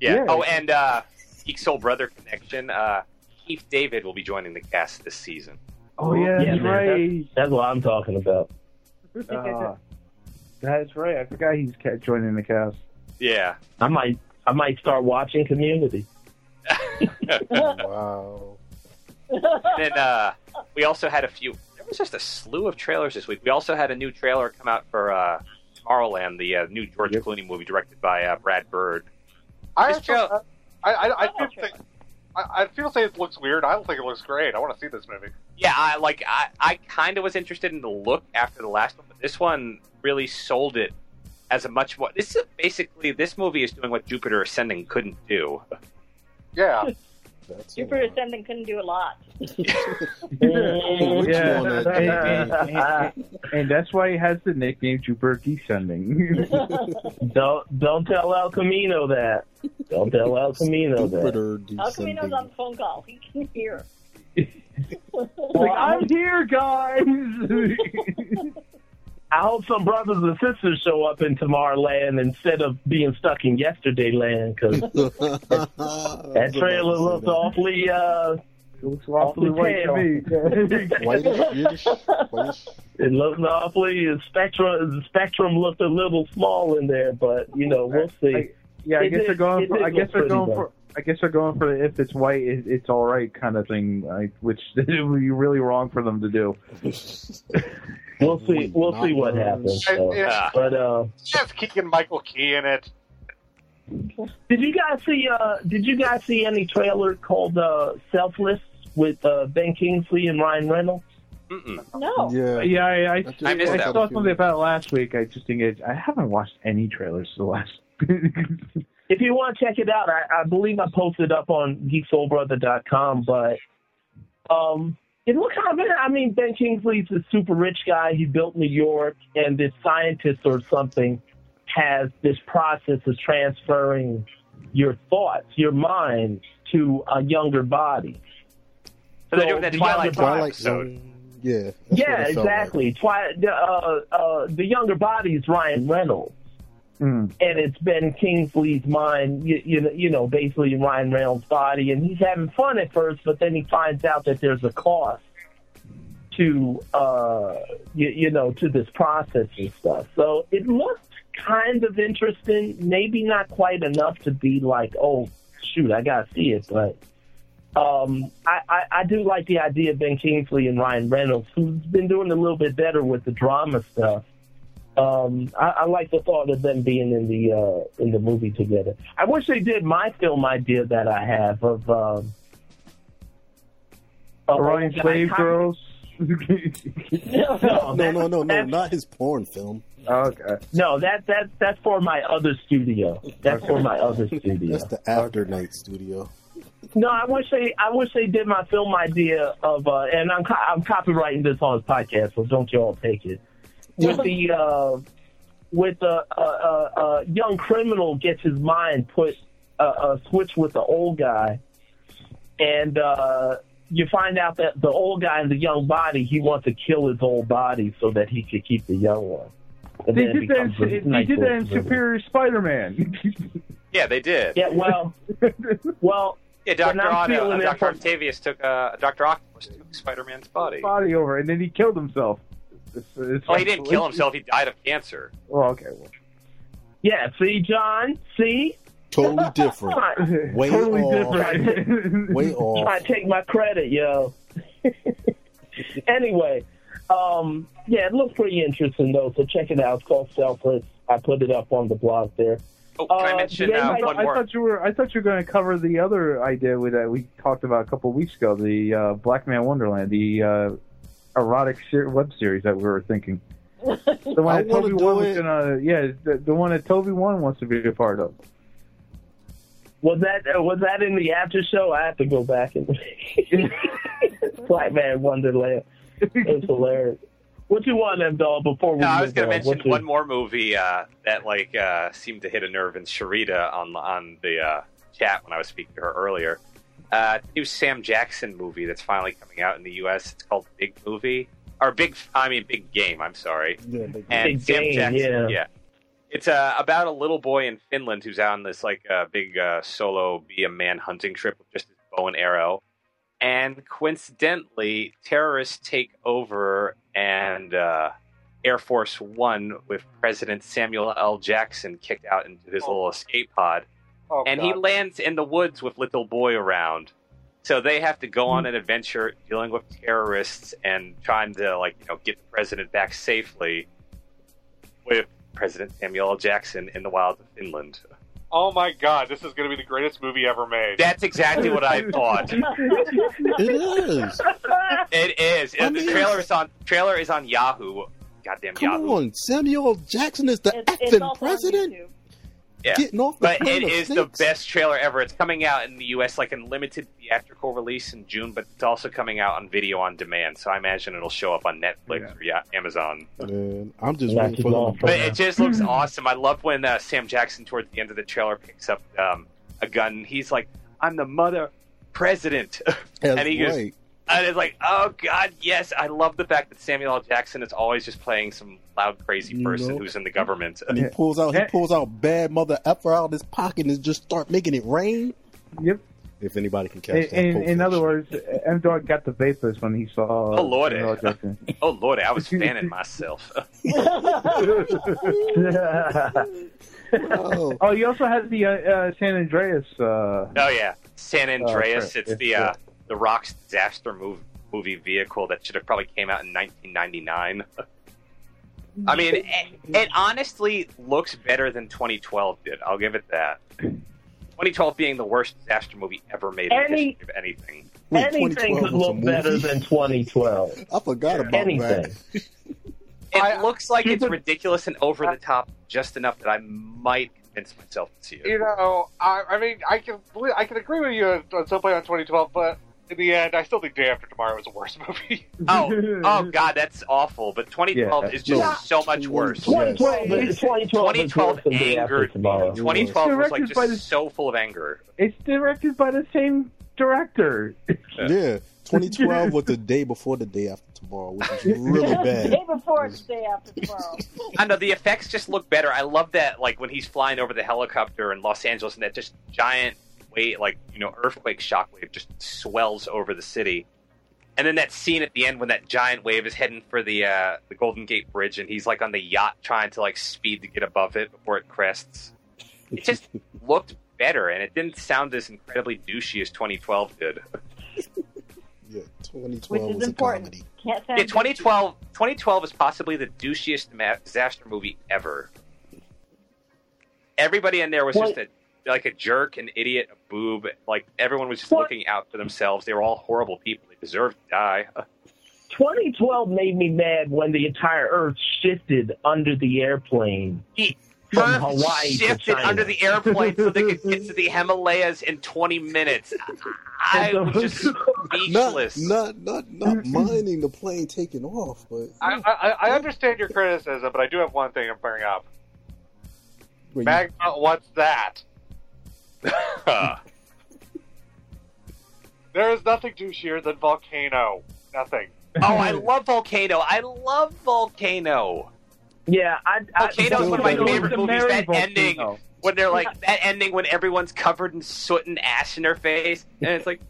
yeah. Yeah. Oh, and uh, Geek Soul Brother Connection. Uh, Keith David will be joining the cast this season. Oh yeah, Yeah, that's man, right. That's what I'm talking about. Uh, that's right. I forgot he's joining the cast. Yeah. I might, I might start watching Community. Wow. And then uh, we also had a few. There was just a slew of trailers this week. We also had a new trailer come out for uh, Tomorrowland, the uh, new George Clooney movie directed by uh, Brad Bird. I, This actually, trail- I, I, I did think I, I feel say it looks weird. I don't think it looks great. I want to see this movie. Yeah, I like I, I kind of was interested in the look after the last one, but this one really sold it as a much more. This is basically this movie is doing what Jupiter Ascending couldn't do. Yeah. Jupiter Ascending couldn't do a lot. yeah, and, and- and- and that's why he has the nickname Jupiter Descending. don't don't tell El Camino that. Don't tell El Camino that. How come he knows on the phone call? He can hear. like, I'm here, guys. I hope some brothers and sisters show up in Tomorrowland instead of being stuck in Yesterday Land because that trailer looks awfully uh, looks awfully white to me. It looks awfully the spectrum. The spectrum looked a little small in there, but you know we'll see. yeah, I It guess did- they're going. For, I guess they're going though. for. I guess they're going for the if it's white, it, it's all right kind of thing, like, which would be really wrong for them to do. We'll see. We'll see what happens. so. Yeah. But uh, Yes, Keegan Michael Key in it. did you guys see? Uh, did you guys see any trailer called uh, "Selfless" with uh, Ben Kingsley and Ryan Reynolds? No. Yeah, yeah. I, I, I missed I saw something about it last week. I just think it, I haven't watched any trailers for the last. If you want to check it out, I, I believe I posted up on geeksoulbrother.com, but um, it looks kind of. Man I mean, Ben Kingsley's a super rich guy. He built New York, and this scientist or something has this process of transferring your thoughts, your mind, to a younger body. So they're doing that the Twilight younger Zone body- episode. Yeah. Yeah, what it felt like. exactly. Twi- the, uh, uh, the younger body is Ryan Reynolds. Hmm. and it's Ben Kingsley's mind, you, you know, you know, basically Ryan Reynolds' body, and he's having fun at first, but then he finds out that there's a cost to, uh, you, you know, to this process and stuff. So it looked kind of interesting, maybe not quite enough to be like, oh, shoot, I gotta see it, but. Um, I, I, I do like the idea of Ben Kingsley and Ryan Reynolds, who's been doing a little bit better with the drama stuff. Um, I, I like the thought of them being in the uh, in the movie together. I wish they did my film idea that I have of um, of Orion old guy Slave cop- Girls. No, No, that- no, no, no, not his porn film. Okay. No, that that that's for my other studio. That's for my other studio. That's the After Night Studio. No, I wish they I wish they did my film idea of uh, and I'm co- I'm copywriting this on his podcast, so don't you all take it. With the uh, with the uh, uh, uh, young criminal gets his mind put a, uh, switch with the old guy, and uh, you find out that the old guy in the young body he wants to kill his old body so that he could keep the young one. And They did that. In, they did that in little- Superior Spider-Man. Yeah, they did. Yeah, well, well. Yeah, Doctor Otto, feeling uh, it Doctor Octavius took uh, Doctor Octopus took Spider-Man's body. body over, and then he killed himself. It's, it's Well, he didn't kill himself. He died of cancer. Oh, okay. Well, Yeah, see, John, see, Totally different. Way totally off. different. Way off. Trying to take my credit, yo. anyway, um, yeah, it looks pretty interesting though. So check it out. It's called Selfless. I put it up on the blog there. Oh, can I Uh, mention did uh, anybody- one I more? thought you were. I thought you were going to cover the other idea with that we talked about a couple of weeks ago. The uh, Black Man Wonderland, the uh, erotic ser- web series that we were thinking. The one I that Toby One was it. gonna. Yeah, the, the one that Toby One wants to be a part of. Was that uh, was that in the after show? I have to go back and Black Man Wonderland. It's hilarious. What you want, M dog? Before we No, I was going to mention What you- one more movie uh, that like uh, seemed to hit a nerve in Sharita on on the uh, chat when I was speaking to her earlier. Uh, new Sam Jackson movie that's finally coming out in the U.S. It's called Big Movie or Big. I mean Big Game. I'm sorry. Yeah, big- And Big Sam Game, Jackson. yeah. It's uh, about a little boy in Finland who's out on this like uh, big uh, solo be a man hunting trip with just his bow and arrow. And coincidentally, terrorists take over and uh, Air Force One with President Samuel L. Jackson kicked out into his little escape pod. Oh, and he lands in the woods with little boy around. So they have to go on hmm. an adventure dealing with terrorists and trying to like you know get the president back safely with President Samuel L. Jackson in the wilds of Finland. Oh my god, this is going to be the greatest movie ever made. That's exactly what I thought. It is. It is. I the mean- trailer is on trailer is on Yahoo. Goddamn Come Yahoo. on, Samuel Jackson is the It's acting also on president. YouTube. Yeah. Getting off the But plane it of is the best trailer ever. It's coming out in the U.S. like in limited theatrical release in June, but it's also coming out on video on demand. So I imagine it'll show up on Netflix or Amazon. Man, I'm just Not waiting too for long them. from But it just looks awesome. I love when uh, Sam Jackson, towards the end of the trailer, picks up um, a gun. He's like, "I'm the mother president," That's and he goes, right. And it's like, "Oh God, yes!" I love the fact that Samuel L. Jackson is always just playing some loud, crazy You person know? who's in the government. And he pulls out he pulls out bad mother effer out of his pocket and just start making it rain. Yep. If anybody can catch In, that. in, in other words, M Dog got the vapors when he saw. Oh, Lord. Samuel L. Jackson. oh Lord, I was fanning myself. oh. oh, he also has the uh, uh, San Andreas. Uh, Oh yeah, San Andreas. sure. It's Yeah, the uh, yeah. The Rock's disaster movie movie vehicle that should have probably came out in 1999. I mean, it, it honestly looks better than 2012 did. I'll give it that. 2012 being the worst disaster movie ever made in the Any- history of anything. Wait, Anything 2012 could look better than 2012. I forgot about Anything. that. It looks like it's Stupid- ridiculous and over the top, just enough that I might convince myself to see it. You know, I, I mean, I can I can agree with you on some point on 2012, but in the end, I still think Day After Tomorrow is a worse movie. Oh, oh God, that's awful. But 2012 Yeah. is just Yeah. so much worse. 2012, is- 2012, is 2012 Day After angered me. Tomorrow. 2012 was like just the- so full of anger. it's directed by the same director. Yeah. 2012 was the day before the day after tomorrow, which is really bad. Day before it's day after tomorrow. I know the effects just look better. I love that, like when he's flying over the helicopter in Los Angeles, and that just giant wave, like you know, earthquake shockwave just swells over the city. And then that scene at the end when that giant wave is heading for the uh, the Golden Gate Bridge, and he's like on the yacht trying to like speed to get above it before it crests. It just looked better, and it didn't sound as incredibly douchey as 2012 did. Yeah, Which 2012 is was a important. comedy. Can't Yeah, 2012. 2012 is possibly the douchiest disaster movie ever. Everybody in there was Well- just a like a jerk, an idiot, a boob. Like everyone was just What? looking out for themselves. They were all horrible people. They deserved to die. 2012 made me mad when the entire Earth shifted under the airplane. From Earth Hawaii to shifted China. under the airplane so they could get to the Himalayas in 20 minutes. I was just speechless. not, not, not not minding the plane taking off, but I, I, I understand your criticism, but I do have one thing to bring up. Wait, Magma, what's that? There is nothing douchier than Volcano. Nothing. oh, I love Volcano. I love Volcano. Yeah, I, I Volcano is one of my favorite the movies. Mary That ending when they're like that ending when everyone's covered in soot and ash in their face, and it's like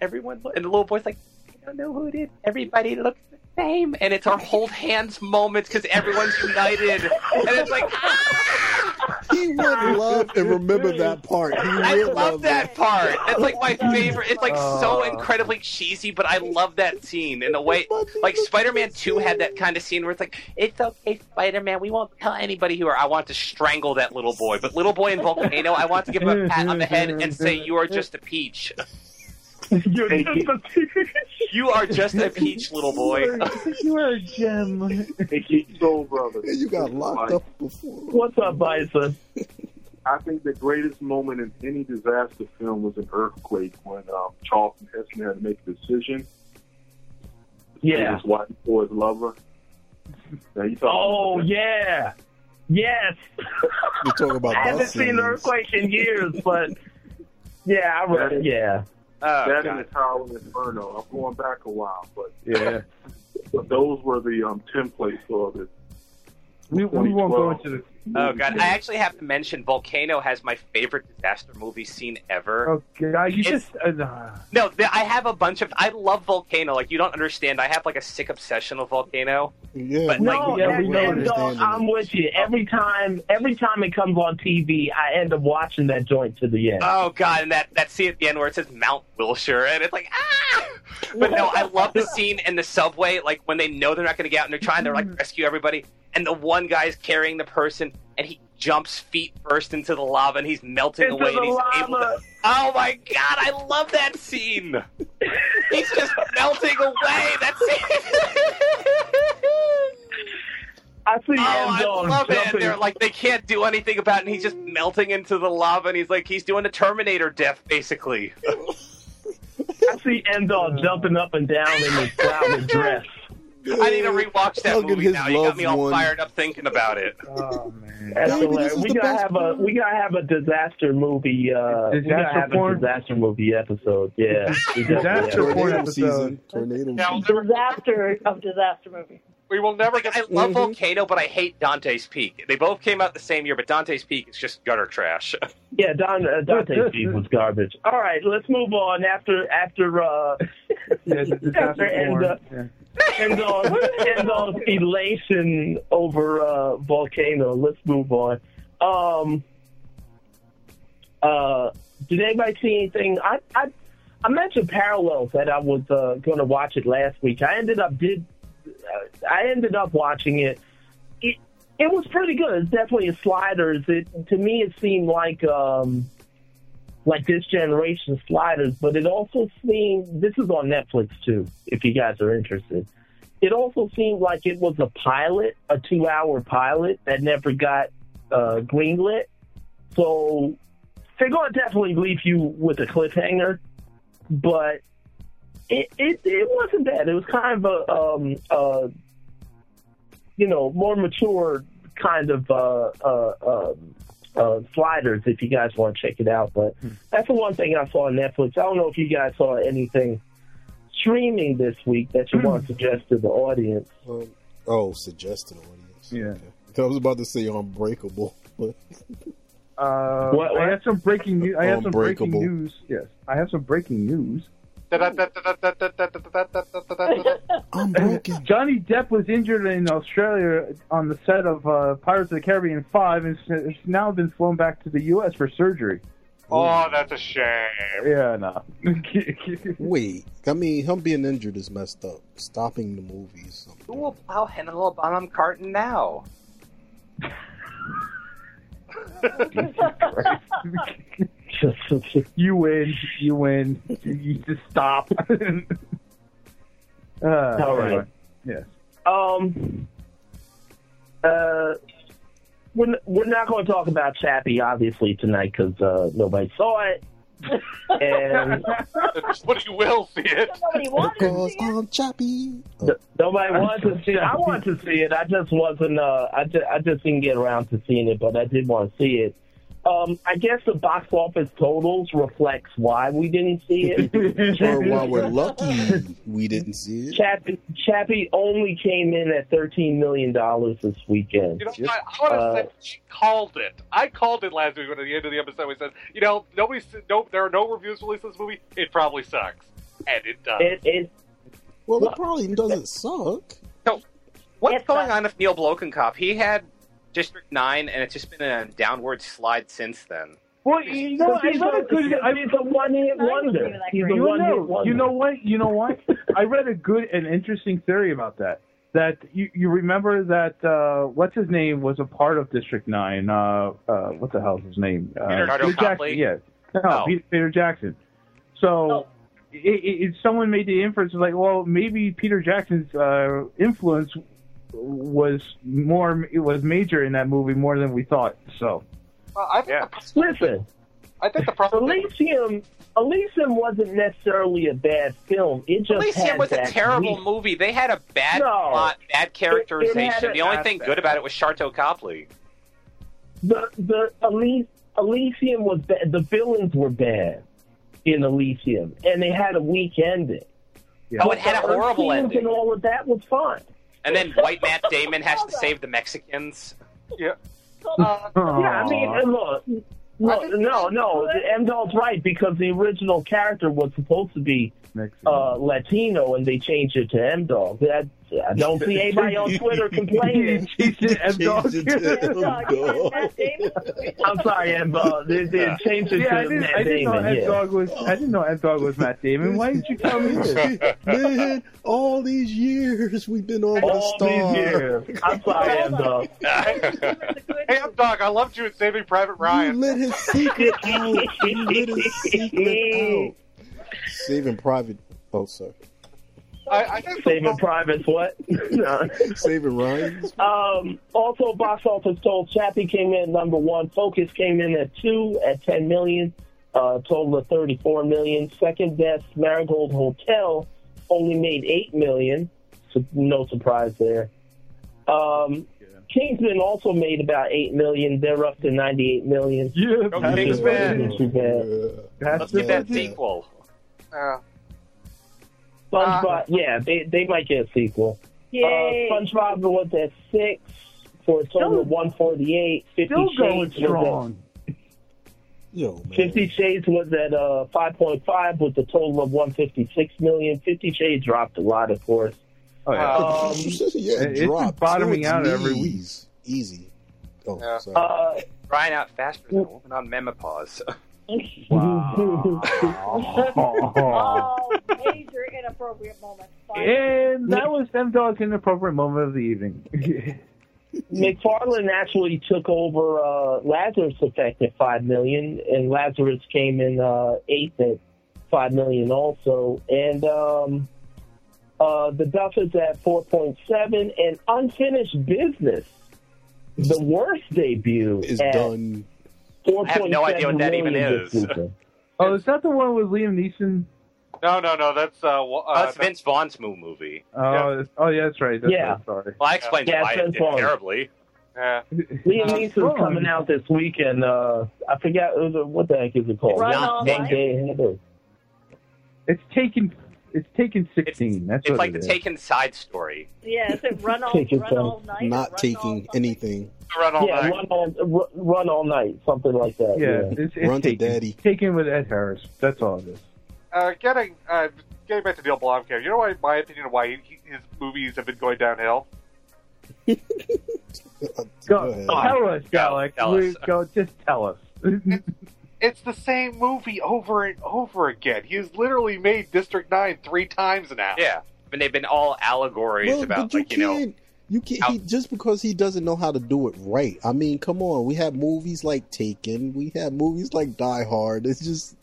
everyone and the little boy's like, I don't know who it is. Everybody looks the same, and it's our hold hands moment because everyone's united, and it's like ah! He would love and remember that part. He I would love that part. It's like my favorite. It's like so Uh. incredibly cheesy, but I love that scene in the way. Like Spider-Man Two had that kind of scene where it's like, "It's okay, Spider-Man. We won't tell anybody who are." I want to strangle that little boy, but little boy in Volcano, I want to give him a pat on the head and say, "You are just a peach. You're just a- You are just a peach, little boy." you are a gem. Hey, Geek Soul brother. And you got locked up before. What's up, Bison? I think the greatest moment in any disaster film was an earthquake when um, Charlton Heston had to make a decision. Yeah. His wife or his lover. Now, you Oh about yeah, yes. You're talking about I haven't seen scene. the earthquake in years, but yeah, I read it. Yeah. Oh, that God. and the Tower of Inferno. I'm going back a while, but, Yeah. but those were the um, templates for the. We, we won't go into the. Oh god! I actually have to mention Volcano has my favorite disaster movie scene ever. Oh God! You It's- just. Uh. No, th- I have a bunch of. I love Volcano. Like you don't understand. I have like a sick obsession with Volcano. Yeah, But, we- like, No, yeah, and, we know and, dog. I'm with you. Every time, every time it comes on TV, I end up watching that joint to the end. Oh god! And that that scene at the end where it says Mount Wilshire, and it's like ah. But no, I love the scene in the subway, like when they know they're not going to get out and they're trying they're like rescue everybody, and the one guy's carrying the person, and he jumps feet first into the lava and he's melting Into away. the and he's able lava. to. Oh my god, I love that scene. he's just melting away. That's I see Oh, I love it. They're like, they can't do anything about it, and he's just melting into the lava, and he's like, he's doing a Terminator death, basically. I see Enzo jumping up and down in his clouded dress. I need to rewatch that Hugging movie now. You got me all one. fired up thinking about it. Oh man. That's Baby, hilarious. this is We gotta best have a we gotta have a disaster movie. Uh, we gotta Disaster have porn? a disaster movie episode. Yeah, Disaster have porn episode. season. Tornado Now, season. Disaster of disaster movie. we will never Like, get. I love Volcano, but I hate Dante's Peak. They both came out the same year, but Dante's Peak is just gutter trash. Yeah, Don uh, Dante's Peak was garbage. All right, let's move on. After after uh, Yeah, disaster after porn. Enzo, Yeah. Enzo's, Enzo's elation over uh, volcano. Let's move on. Um, uh, did anybody see anything? I I, I mentioned Parallels that I was uh, going to watch it last week. I ended up did uh, I ended up watching it. It it was pretty good. It's definitely a sliders. It to me it seemed like um like this generation sliders, but it also seemed this is on Netflix too. If you guys are interested, it also seemed like it was a pilot, a two-hour pilot that never got uh, greenlit. So they're going to definitely leave you with a cliffhanger, but it it, it wasn't bad. It was kind of a um uh you know more mature kind of uh uh. um uh, sliders if you guys want to check it out. But that's the one thing I saw on Netflix. I don't know if you guys saw anything streaming this week that you want to suggest to the audience. Um, oh, suggested audience. Yeah. I was about to say Unbreakable, but Uh, What- what? I have some breaking news. I have some breaking Unbreakable. news. Yes, I have some breaking news. I'm broken. Johnny Depp was injured in Australia on the set of uh, Pirates of the Caribbean 5 and s- has now been flown back to the U.S. for surgery. Oh, that's a shame. Yeah, no. Wait, I mean, him being injured is messed up. Stopping the movies. Who will plow Hannibal Bonham Carter now? you win. You win. You just stop. Uh, All right. anyway, Yes. Um, uh, we're, n- we're not going to talk about Chappie, obviously, tonight because uh, nobody saw it. and but you will see it. Nobody wanted to Because see it. I'm choppy. th- nobody wanted to see it. I wanted to see it. I just wasn't. Uh, I just, I just didn't get around to seeing it, but I did want to see it. Um, I guess the box office totals reflects why we didn't see it. Or why we're lucky, we didn't see it. Chappie, Chappie only came in at thirteen million dollars this weekend. You know, I, I want to Uh, say she called it. I called it last week when at the end of the episode we said, you know, nobody, no, there are no reviews released of this movie. It probably sucks, and it does. It, it Well, it probably doesn't suck. So, what's It's going not- on with Neil Blomkamp? He had District 9, and it's just been a downward slide since then. Well, you know, I he's read a, a good. I, he's a one-hit wonder. He's a one-hit wonder. you know what? You know what? I read a good and interesting theory about that. That you you remember that uh what's his name was a part of District Nine. Uh, uh what the hell's his name? Uh, Peter Jackson. Copley? Yeah, no, Oh. Peter, Peter Jackson. So. It, it, it, someone made the inference like, well, maybe Peter Jackson's uh, influence was more, it was major in that movie more than we thought. So, Well, I think, Yeah. the, Listen, I think the problem. Elysium, Elysium wasn't necessarily a bad film. It just Elysium was a terrible weak- movie. They had a bad No. plot, bad characterization. a- the only thing good about it was Sharlto Copley. The the Ely- Elysium was bad. The villains were bad in Elysium, and they had a weak ending. yeah. Oh, it had a horrible ending. and all of that was fine. And then White Matt Damon has to save the Mexicans. Yeah. Yeah, I mean, uh, look, look no, no, M Dog's right because the original character was supposed to be uh, Latino, and they changed it to Emdahl. That I don't see anybody on Twitter complaining. Changed it M Dog. Changed it to M-Dog. Matt Damon? I'm sorry, M Dog. They, they changed it Yeah, I to didn't, Matt I didn't know Damon. M yeah. Dog was. I didn't know M Dog was Matt Damon. Why didn't you tell me this? Man, all these years we've been on the All star. these years. I'm sorry, M Dog. Hey, I'm Doc. I loved you in Saving Private You Ryan. let his secret out. You let his secret out. Saving Private. Oh, sorry. I, I guess Saving Privates, what? No. Saving Ryan. Um, also, box office told Chappie came in number one. Focus came in at two at 10 million, uh, total of 34 million. Second best, Marigold Hotel only made 8 million, so no surprise there. Um, Kingsman also made about 8 million. They're up to 98 million. Yeah, Kingsman. Not too bad. Let's get that sequel. Uh, SpongeBob, yeah, they they might get a sequel. Yay. Uh, SpongeBob was at six for a total of 148. Fifty Still going Shades was strong. Yo, at, man. Fifty Shades was at uh, 5.5 with a total of 156 million. Fifty Shades dropped a lot, of course. Oh, yeah. Um, yeah, it's it dropped. bottoming To out its every week. Easy. Oh, Yeah. sorry. uh, Crying out faster than a woman on menopause. wow. oh, major inappropriate moment. Fine. And that was M Dog's inappropriate moment of the evening. McFarland actually took over uh, Lazarus Effect at five million, and Lazarus came in uh, eighth at five million also, and um, uh, the Duff is at four point seven, and Unfinished Business, the worst debut Is at done. four I have no idea what that even is. oh, is that the one with Liam Neeson? No, no, no. That's uh, wa- Oh, uh it's Vince Vaughn's mo- movie. Oh, it's- oh yeah, that's right. That's Yeah. right. Sorry. Well, I explained Yeah, why it's it Vince did Vaughn. terribly. yeah. Liam Neeson's oh. coming out this weekend. Uh, I forgot uh, what the heck is it called? Run One- All One Day Ahead It's taken. It's taken sixteen. that's It's what like it the is. Taken side story. Yeah, is it run all, Take run all night? Not taking anything. Run all yeah, night. run all, run all night, something like that. Yeah, Yeah. it's, it's Run to taken. daddy. Taken with Ed Harris. That's all it is. Uh, getting uh, getting back to Neil Blomkamp. You know why my opinion of why he, his movies have been going downhill? Uh, Go, ahead. tell us, Gallic. tell us. Go, just tell us. It's the same movie over and over again. He has literally made District Nine three times now. Yeah. and they've been all allegories Well, about, but you like, you know. You can't. He, just because he doesn't know how to do it right. I mean, come on. We have movies like Taken. We have movies like Die Hard. It's just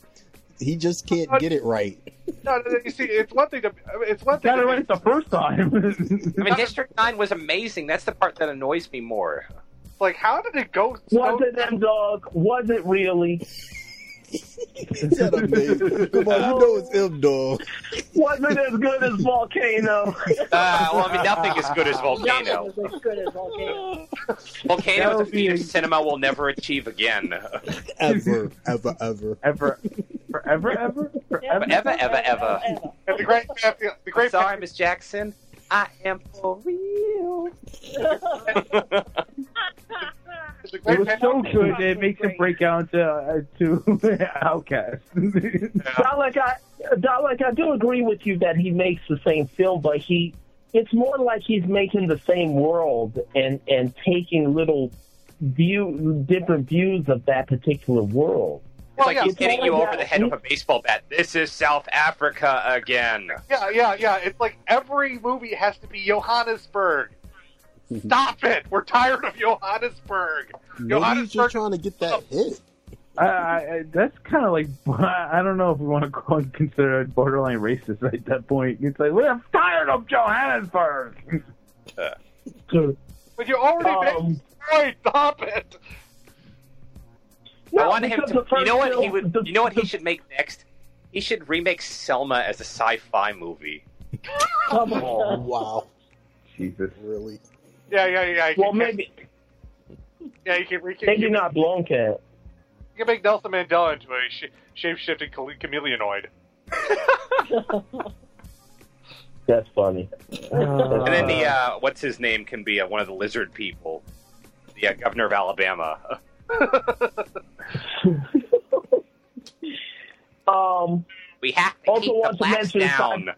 he just can't get it right. No, no, no, you see, it's one thing to it's one thing. Got it right the first time. I mean, District 9 was amazing. That's the part that annoys me more. Like, how did it go? Was it them dog? Was it really? Shut up, Dave. Come on, you know it's M Dog. Was it as good as Volcano? Uh, well, I mean, nothing is good as Volcano. Nothing is as good as Volcano. Volcano is a feat of cinema we'll never achieve again. Ever, ever, ever. ever, forever, ever, forever. Ever, ever, ever. And the great, the, the great. Sorry, Miss Jackson. I am for real. the It was so good that it makes him break out to uh, to Outcast. Dalek, I, Dalek, I do agree with you that he makes the same film, but he it's more like he's making the same world and and taking little view different views of that particular world. It's like yeah, he's it's hitting all you over about- the head with a baseball bat. This is South Africa again. Yeah, yeah, yeah. It's like every movie has to be Johannesburg. Stop it! We're tired of Johannesburg. Maybe he's Johannesburg. just trying to get that hit. I, I, I- that's kind of like I don't know if we want to call, consider it borderline racist at that point. It's like we're tired of Johannesburg. But you already Um, made. Right, stop it. No, I want him to. You know what he would. the- You know what he the- should make next? He should remake Selma as a sci-fi movie. Come Oh on. wow, Jesus. really? Yeah, yeah, yeah. You Well, can, maybe Yeah, you can. You can, maybe you, not Blomkamp. you can make Nelson Mandela into a sh- shape-shifting chame- chameleonoid. That's funny. And then the uh, what's his name can be uh, one of the lizard people, the uh, governor of Alabama. Um, We have to Also keep the want to mention down.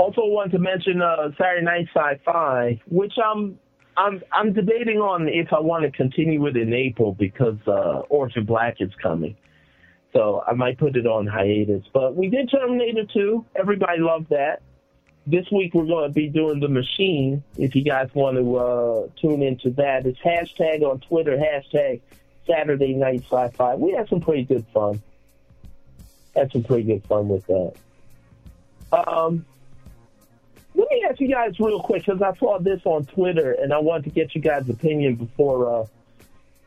Also, wanted to mention uh, Saturday Night Sci-Fi, which I'm I'm I'm debating on if I want to continue it in April because uh, Orphan Black is coming, so I might put it on hiatus. But we did Terminator 2. Everybody loved that. This week we're going to be doing The Machine. If you guys want to uh, tune into that, it's hashtag on Twitter hashtag Saturday Night Sci-Fi. We had some pretty good fun. Had some pretty good fun with that. Um, let me ask you guys real quick because I saw this on Twitter and I wanted to get you guys' opinion before uh,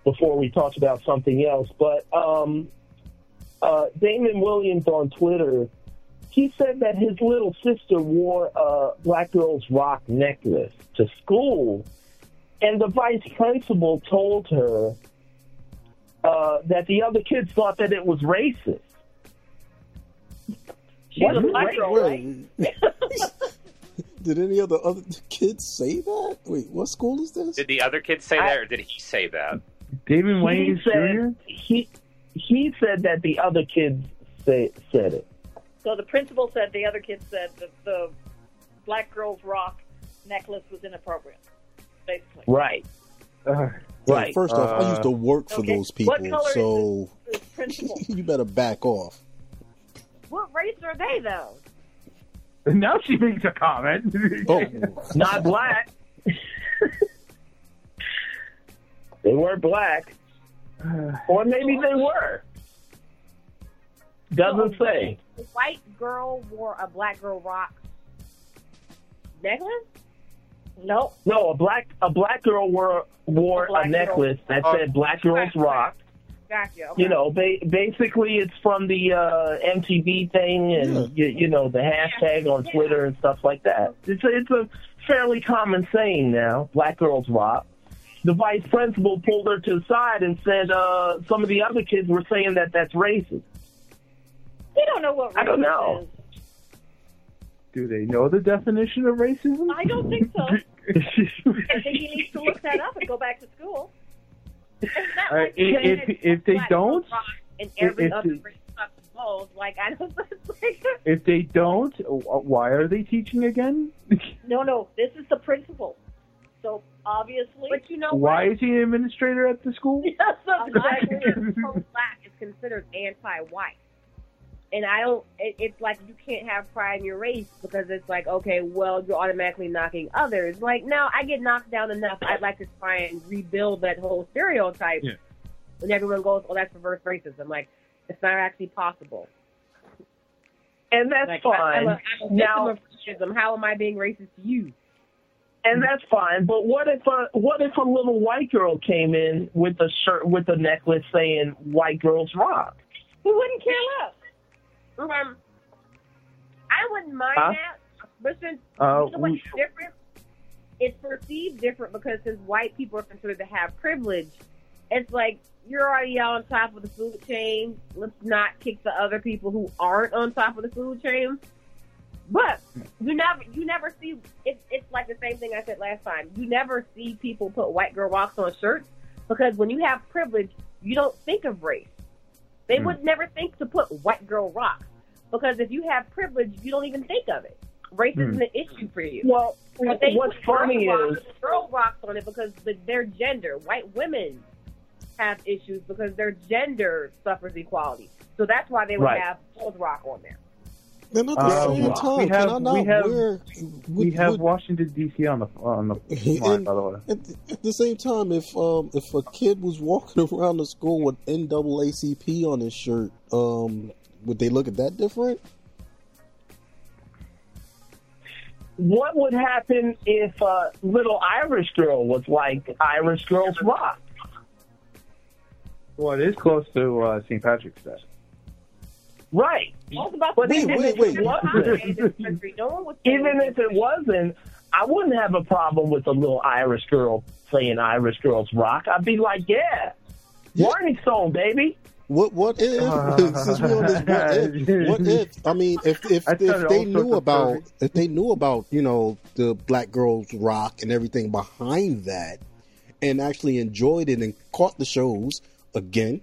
before we talked about something else. But um, uh, Damon Williams on Twitter, he said that his little sister wore a Black Girls Rock necklace to school, and the vice principal told her uh, that the other kids thought that it was racist. She's a black girl, right? Did any of the other kids say that? Wait, what school is this? Did the other kids say that, or did he say that? David he said, He he said that the other kids say, said it. So the principal said the other kids said that the Black Girls Rock necklace was inappropriate. Basically. Right. Yeah, Right. First off, I used to Uh, work for Okay. those people, What color is so The principal. you better back off. what race are they though? Now she makes a comment. Oh, Not black. they weren't black, or maybe they were. Doesn't say. The white girl wore a black girl rock necklace. Nope. No, a black a black girl wore wore A black a girl. necklace that Oh, said "Black Girls right, right. Rock." Gotcha. Okay. You know, ba- basically it's from the uh, MTV thing, and you, you know the hashtag on Twitter and stuff like that. It's a, it's a fairly common saying now. Black girls rock. The vice principal pulled her to the side and said uh, some of the other kids were saying that that's racist. We don't know what racism I don't know. is. Do they know the definition of racism? I don't think so. I think he needs to look that up and go back to school. It's not Uh, like if- if- if they don't- and every if other they- race like I don't like. If they don't, why are they teaching again? No, no, this is the principal. So obviously, But you know Why what? is he an administrator at the school? Yes, a that's lot exactly of pro-black is considered anti-white, and I don't. It, it's like you can't have pride in your race because it's like, okay, well, you're automatically knocking others. Like, no, I get knocked down enough. I'd like to try and rebuild that whole stereotype. Yeah. When everyone goes, oh, that's reverse racism. Like, it's not actually possible. And that's Like, fine. I, I'm a, I'm a victim now, of racism. How am I being racist to you? and that's fine. But what if a what if a little white girl came in with a shirt with a necklace saying "White Girls Rock"? Who wouldn't care less? Um, I wouldn't mind Huh? that, but since Uh, you know what's different, it's perceived different because since white people are considered to have privilege, it's like you're already on top of the food chain. Let's not kick the other people who aren't on top of the food chain. But you never, you never see. It's it's like the same thing I said last time. You never see people put white girl walks on shirts because when you have privilege, you don't think of race. They Hmm. would never think to put white girl rock because if you have privilege, you don't even think of it. Race isn't Hmm. an issue for you. Well, But they what's put funny rocks, is girl rocks on it because the, their gender. White women have issues because their gender suffers equality. So that's why they would Right. have girls rock on there. And at the Uh, same time, we have can I not we have wear? we would- have would- Washington D.C. on the on the line, by the way. At the, at the same time, if um if a kid was walking around the school with NAACP on his shirt, um, would they look at that different? what would happen if a little Irish girl was like Irish Girls Rock? Well, it is close to uh, St. Patrick's Day. Right. All about But the even wait, if wait. it wasn't, No one would say even if it wasn't, I wouldn't have a problem with a little Irish girl playing Irish Girls Rock. I'd be like, yeah, Warning Stone, baby. What what if since we're on this what if what if I mean if if, I if they knew about stories. if they knew about you know the black girls rock and everything behind that and actually enjoyed it and caught the shows again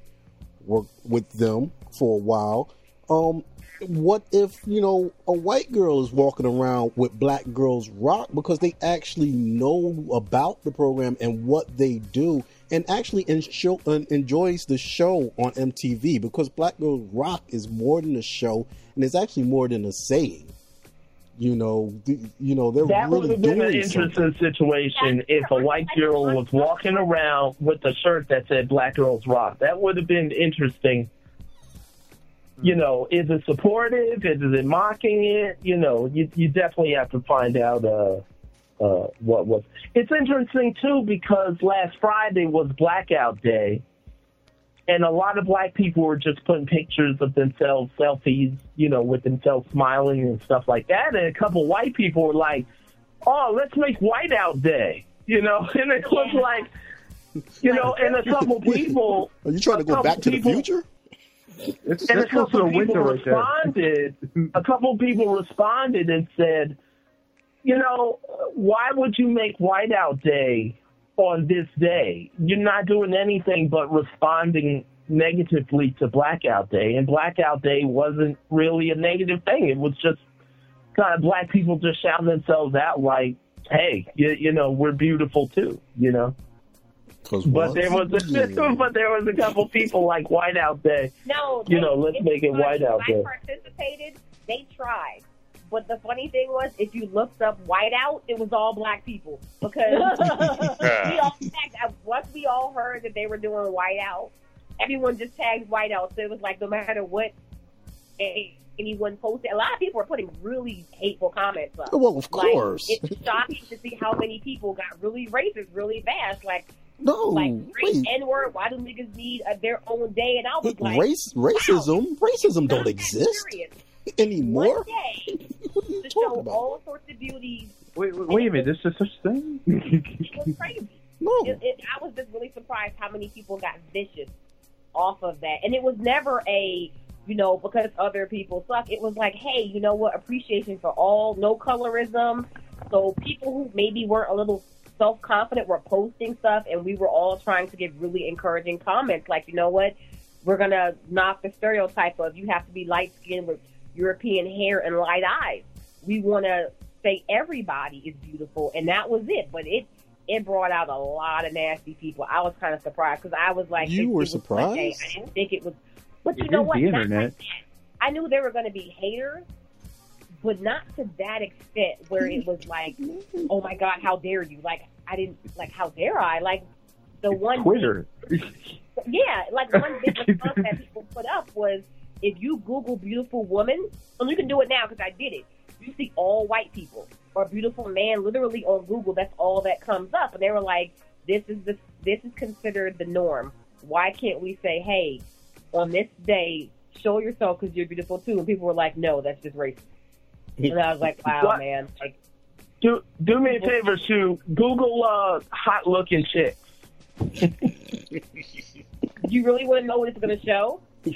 worked with them for a while um what if you know a white girl is walking around with black girls rock because they actually know about the program and what they do and actually en- show, enjoys the show on MTV because Black Girls Rock is more than a show and it's actually more than a saying. You know, th- you know they're That would really have been an interesting something. situation if a white girl was walking around with a shirt that said "Black Girls Rock." That would have been interesting. You know, is it supportive? Is it mocking it? You know, you you definitely have to find out uh, uh, what was. It's interesting too because last Friday was Blackout Day, and a lot of black people were just putting pictures of themselves, selfies, you know, with themselves smiling and stuff like that. And a couple white people were like, "Oh, let's make Whiteout Day," you know, and it was like, you know, and a couple people. Are you trying to go back to the future? It's, and a that's close to couple winter people right responded. a couple people responded and said, "You know, why would you make Whiteout Day on this day? You're not doing anything but responding negatively to Blackout Day, and Blackout Day wasn't really a negative thing. It was just kind of black people just shouting themselves out like." Hey, you, you know we're beautiful too, you know. But there was a, but there was a couple people like Whiteout Day. No, You they- know, let's it's make it funny. white out When. I participated. They tried. But the funny thing was, if you looked up whiteout, it was all black people because we all tagged. Once we all heard that they were doing whiteout, everyone just tagged whiteout. So it was like no matter what a- anyone posted, a lot of people were putting really hateful comments up. Well, of Like, course. it's shocking to see how many people got really racist really fast. Like, No, like wait. N word. Why do niggas need uh, their own day? And I was like, Race, racism, racism don't exist serious. anymore. One day to show all sorts of beauty. Wait, wait, wait a minute. There's such a thing? It was crazy. No. It, it, I was just really surprised how many people got vicious off of that, and it was never a you know because other people suck. It was like, hey, you know what? Appreciation for all, no colorism. So people who maybe weren't a little self confident were posting stuff, and we were all trying to give really encouraging comments, like, you know what? We're gonna knock the stereotype of you have to be light skinned with European hair and light eyes. We want to say everybody is beautiful, and that was it. But it it brought out a lot of nasty people. I was kind of surprised because I was like, You were it was one day. surprised? I didn't think it was. But you It know what? the internet. I knew there were going to be haters, but not to that extent where it was like, oh my god, how dare you? Like I didn't like how dare I? Like the one Twitter. yeah, like one big response that people put up was if you Google beautiful woman, and you can do it now because I did it. You see all white people or beautiful man literally on Google. That's all that comes up, and they were like, "This is the this is considered the norm. Why can't we say, hey, on this day, show yourself because you're beautiful too?" And people were like, "No, that's just racist." And I was like, "Wow, What? man!" Like, Do do me a favor, Sue. Google uh, hot looking chicks. you really want to know what it's going to show?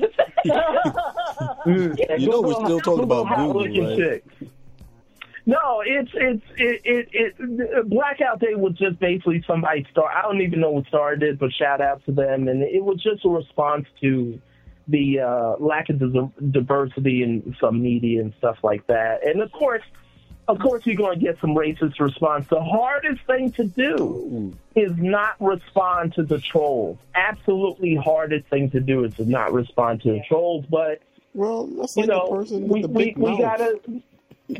You know we're still talking about hot Google, looking right? chicks. No, it's it's it, it it Blackout Day was just basically somebody start. I don't even know what started it, but shout out to them, and it was just a response to the uh, lack of diversity in some media and stuff like that. And of course, of course, you're going to get some racist response. The hardest thing to do is not respond to the trolls. Absolutely hardest thing to do is to not respond to the trolls. But well, that's you like the know, person we, the we, big we mouth. gotta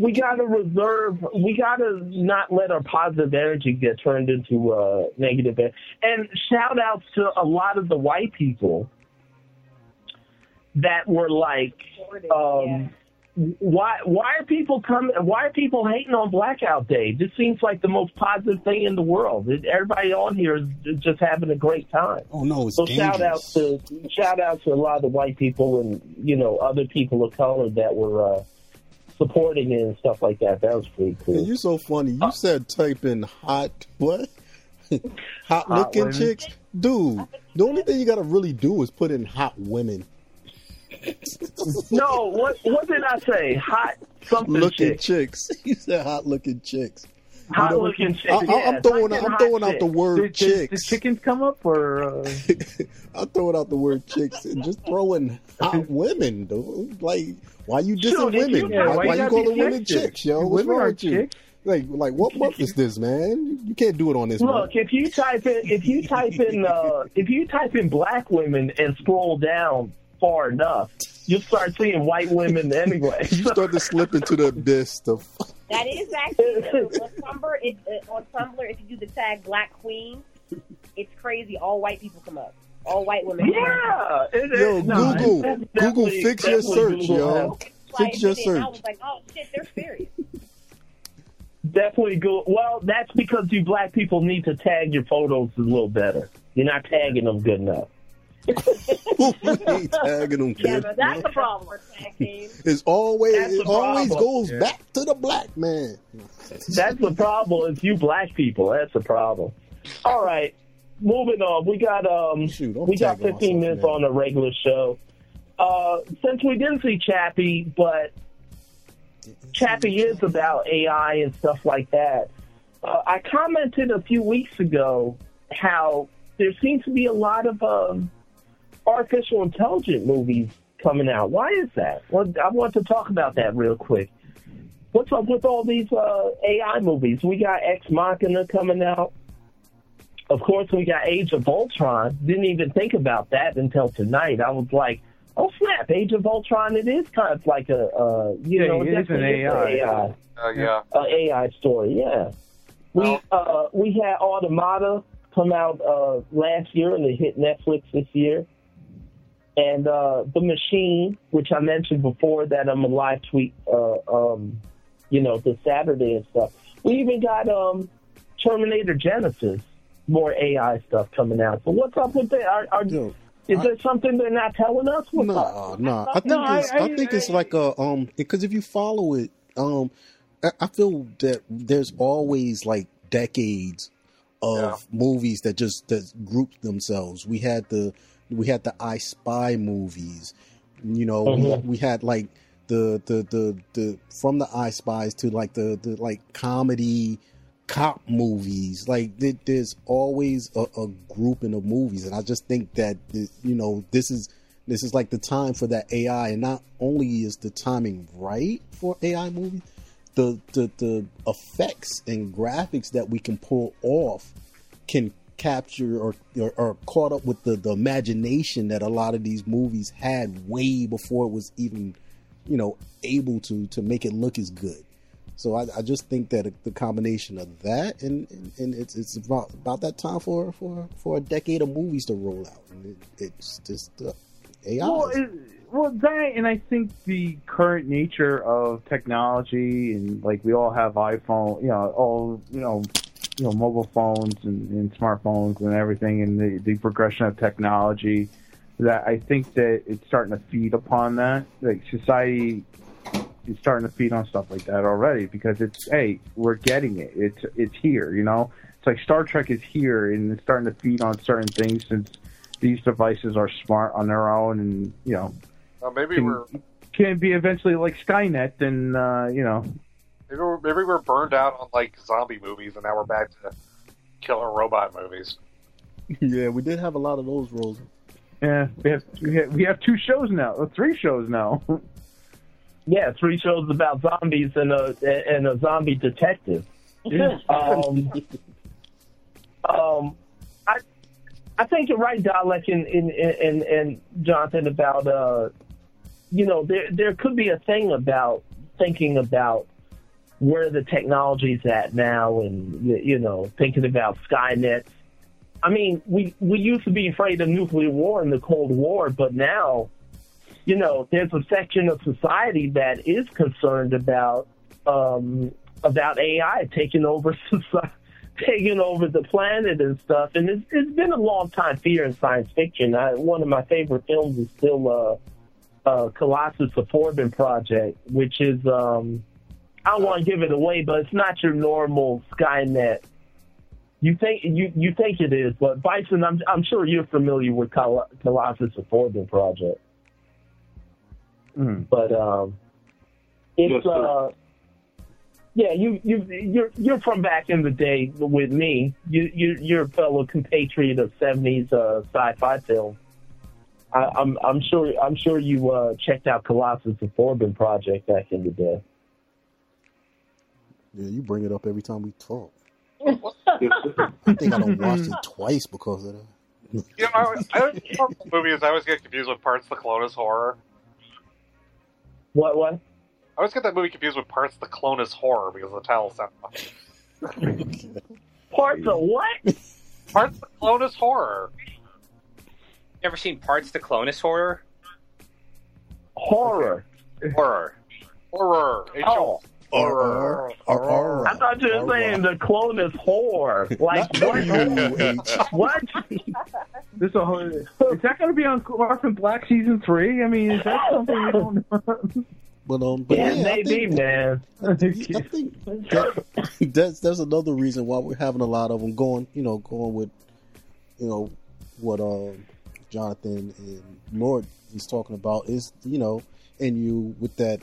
we gotta reserve. We gotta not let our positive energy get turned into uh, negative. en- And shout outs to a lot of the white people that were like, um, why why are people coming? Why are people hating on Blackout Day? This seems like the most positive thing in the world. Everybody on here is just having a great time. Oh no, it's So dangerous. shout out to shout out to a lot of the white people and you know other people of color that were uh, supporting it and stuff like that. That was pretty cool. And you're so funny. You said type in hot what? hot looking women. chicks, dude. The only thing you got to really do is put in hot women. No, what what did I say? Hot something looking chick. chicks. You said hot looking chicks. Hot know, looking chicks. I, I, yeah, I'm throwing type in I'm hot throwing out chick. the word Did, did, did chicks. chickens come up or? Uh... I'm throwing out the word chicks and just throwing hot women. Dude. Like, why you dissing Shoot, if women? you- Yeah, why, why you why you gotta calling be women chicks, yo? What's Women wrong are with you? chicks. Like, like what month is this, man? You can't do it on this Look, month. if you type in if you type in uh, if you type in black women and scroll down far enough, you'll start seeing white women anyway. You start to slip into the abyss. The That is actually true. on Tumblr. It, uh, on Tumblr, if you do the tag Black Queen, it's crazy. All white people come up. All white women. come up. Yeah, it is. Yo, no, Google, that's Google, fix your search, Google yo. help. Fix your Like, I search. was like, oh shit, they're serious. Definitely go. Well, that's because you black people need to tag your photos a little better. You're not tagging them good enough. ain't tagging them, Yeah, but that's the problem. We're tag team. It's always That's it always problem. goes Yeah. back to the black man. That's the problem. It's you black people. That's the problem. All right, moving on. We got um, Shoot, we got 15 myself, minutes man. on the regular show. Uh, since we didn't see Chappie, but Chappie is about AI and stuff like that. Uh, I commented a few weeks ago how there seems to be a lot of um, artificial intelligence movies coming out. Why is that? Well, I want to talk about that real quick. What's up with all these uh, AI movies? We got Ex Machina coming out. Of course, we got Age of Ultron. Didn't even think about that until tonight. I was like, oh snap, Age of Ultron. It is kind of like a, uh, you Yeah, know, it is an definitely is AI. AI Uh, yeah. uh, AI story. Yeah, we uh, we had Automata come out uh, last year and it hit Netflix this year, and uh, The Machine, which I mentioned before, that I'm a live tweet, uh, um, you know, this Saturday and stuff. We even got um, Terminator Genisys, more AI stuff coming out. So what's up with that? Are, are, Yo, is I- there something they're not telling us? What's up? Nah, nah. I think No, I- it's I, I- think it's like a um because if you follow it, um, I, I feel that there's always like decades of movies that just that group themselves. We had the we had the I Spy movies, you know. Mhm. We, we had like the the the the from the I Spies to like the the like comedy cop movies. Like there, there's always a, a grouping of movies, and I just think that the- you know this is this is like the time for that AI, and not only is the timing right for AI movies, the the the effects and graphics that we can pull off can capture or, or or caught up with the the imagination that a lot of these movies had way before it was even you know able to to make it look as good. So I, I just think that the combination of that and, and, and it's it's about about that time for for for a decade of movies to roll out. It, it's just uh, AI. Well, well, that and I think the current nature of technology and like we all have iPhone, you know, all you know, you know, mobile phones and, and smartphones and everything, and the, the progression of technology. That I think that it's starting to feed upon that. Like society is starting to feed on stuff like that already because it's hey, we're getting it. It's it's here, you know. It's like Star Trek is here and it's starting to feed on certain things since these devices are smart on their own and you know Uh, maybe can, we're can be eventually like Skynet and uh, you know maybe we're maybe we're burned out on like zombie movies, and now we're back to killer robot movies. yeah, we did have a lot of those roles. yeah we have we have, we have two shows now or three shows now. Yeah, three shows about zombies and a and a zombie detective. um, um, I I think you're right, Dalek and and and, and Jonathan about uh, you know, there there could be a thing about thinking about where the technology's at now, and you, know, thinking about Skynet. I mean, we we used to be afraid of nuclear war in the Cold War, but now you know, there's a section of society that is concerned about um, about AI taking over society, taking over the planet and stuff. And it's, it's been a long time fear in science fiction. I, one of my favorite films is still uh, uh, Colossus: The Forbin Project, which is um, I don't want to give it away, but it's not your normal Skynet. You think you you think it is, but Bison, I'm I'm sure you're familiar with Col- Colossus: The Forbin Project. Mm. But um, it's Yes, uh, Yeah, you you you're you're from back in the day with me. You you you're a fellow compatriot of seventies uh, sci-fi film. I, I'm I'm sure I'm sure you uh, checked out Colossus the Forbin project back in the day. Yeah, you bring it up every time we talk. I think I don't watch it twice because of that. You know, I, I don't movies. I always get confused with Parts of the Clonus horror. What what? I always get that movie confused with Parts of the Clonus horror because the title sounds. Parts of what? Parts of the Clonus horror. Ever seen Parts to Clonus horror? Horror. Horror. Horror. Oh. Horror. Horror. I thought you were saying the clone is whore. Like what? what? This a whole, is that going to be on Orphan Black season three? I mean, is that something we don't know? But um, but Yeah, yeah, I maybe, think, man. I think that, that's that's another reason why we're having a lot of them going. You know, going with you know what um Jonathan and Lord is talking about is you know, and you with that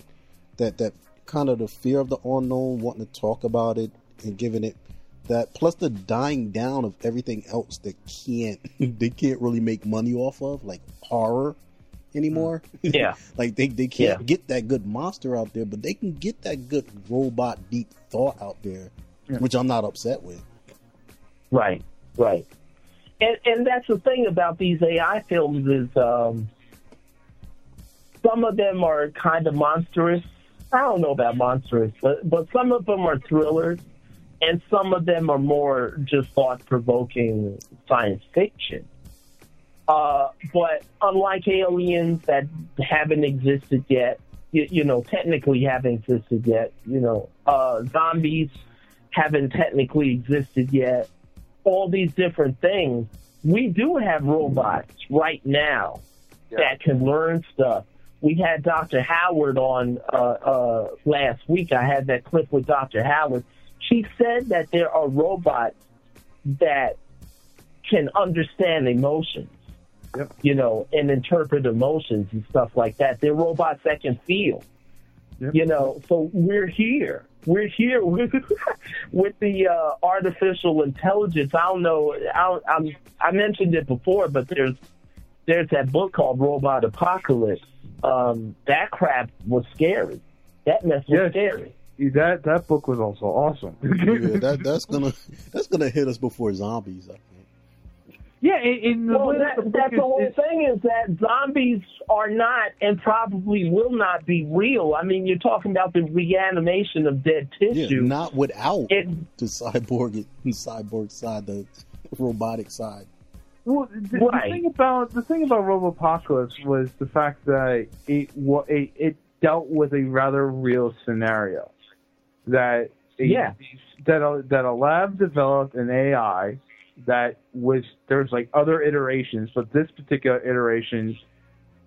that that kind of the fear of the unknown, wanting to talk about it and giving it that plus the dying down of everything else that can't they can't really make money off of like horror anymore. Yeah. like they, they can't Yeah. get that good monster out there, but they can get that good robot deep thought out there, which I'm not upset with. Right, right. And and that's the thing about these AI films is um, some of them are kind of monstrous. I don't know about monstrous, but but some of them are thrillers, and some of them are more just thought provoking science fiction. Uh, but unlike aliens that haven't existed yet, you, you know, technically haven't existed yet, you know, uh, zombies haven't technically existed yet, all these different things, we do have robots right now that can learn stuff. We had Dr. Howard on uh, uh, last week. I had that clip with Dr. Howard. She said that there are robots that can understand emotions, you know, and interpret emotions and stuff like that. They're robots that can feel, you know. So we're here. We're here with, with the uh, artificial intelligence. I don't know. I, I'm, I mentioned it before, but there's there's that book called Robot Apocalypse. Um, that crap was scary. That mess was Yes. scary. That that book was also awesome. yeah, that that's gonna that's gonna hit us before zombies. I think. Yeah, in, in the Well, that, the that's is- the whole is- thing is that zombies are not and probably will not be real. I mean, you're talking about the reanimation of dead Yeah, tissue. not without It- the cyborg cyborg side, the robotic side. Well, the, the thing about the thing about Robopocalypse was the fact that it it, it dealt with a rather real scenario that a, Yeah. that a, that a lab developed an AI that was there's like other iterations, but this particular iteration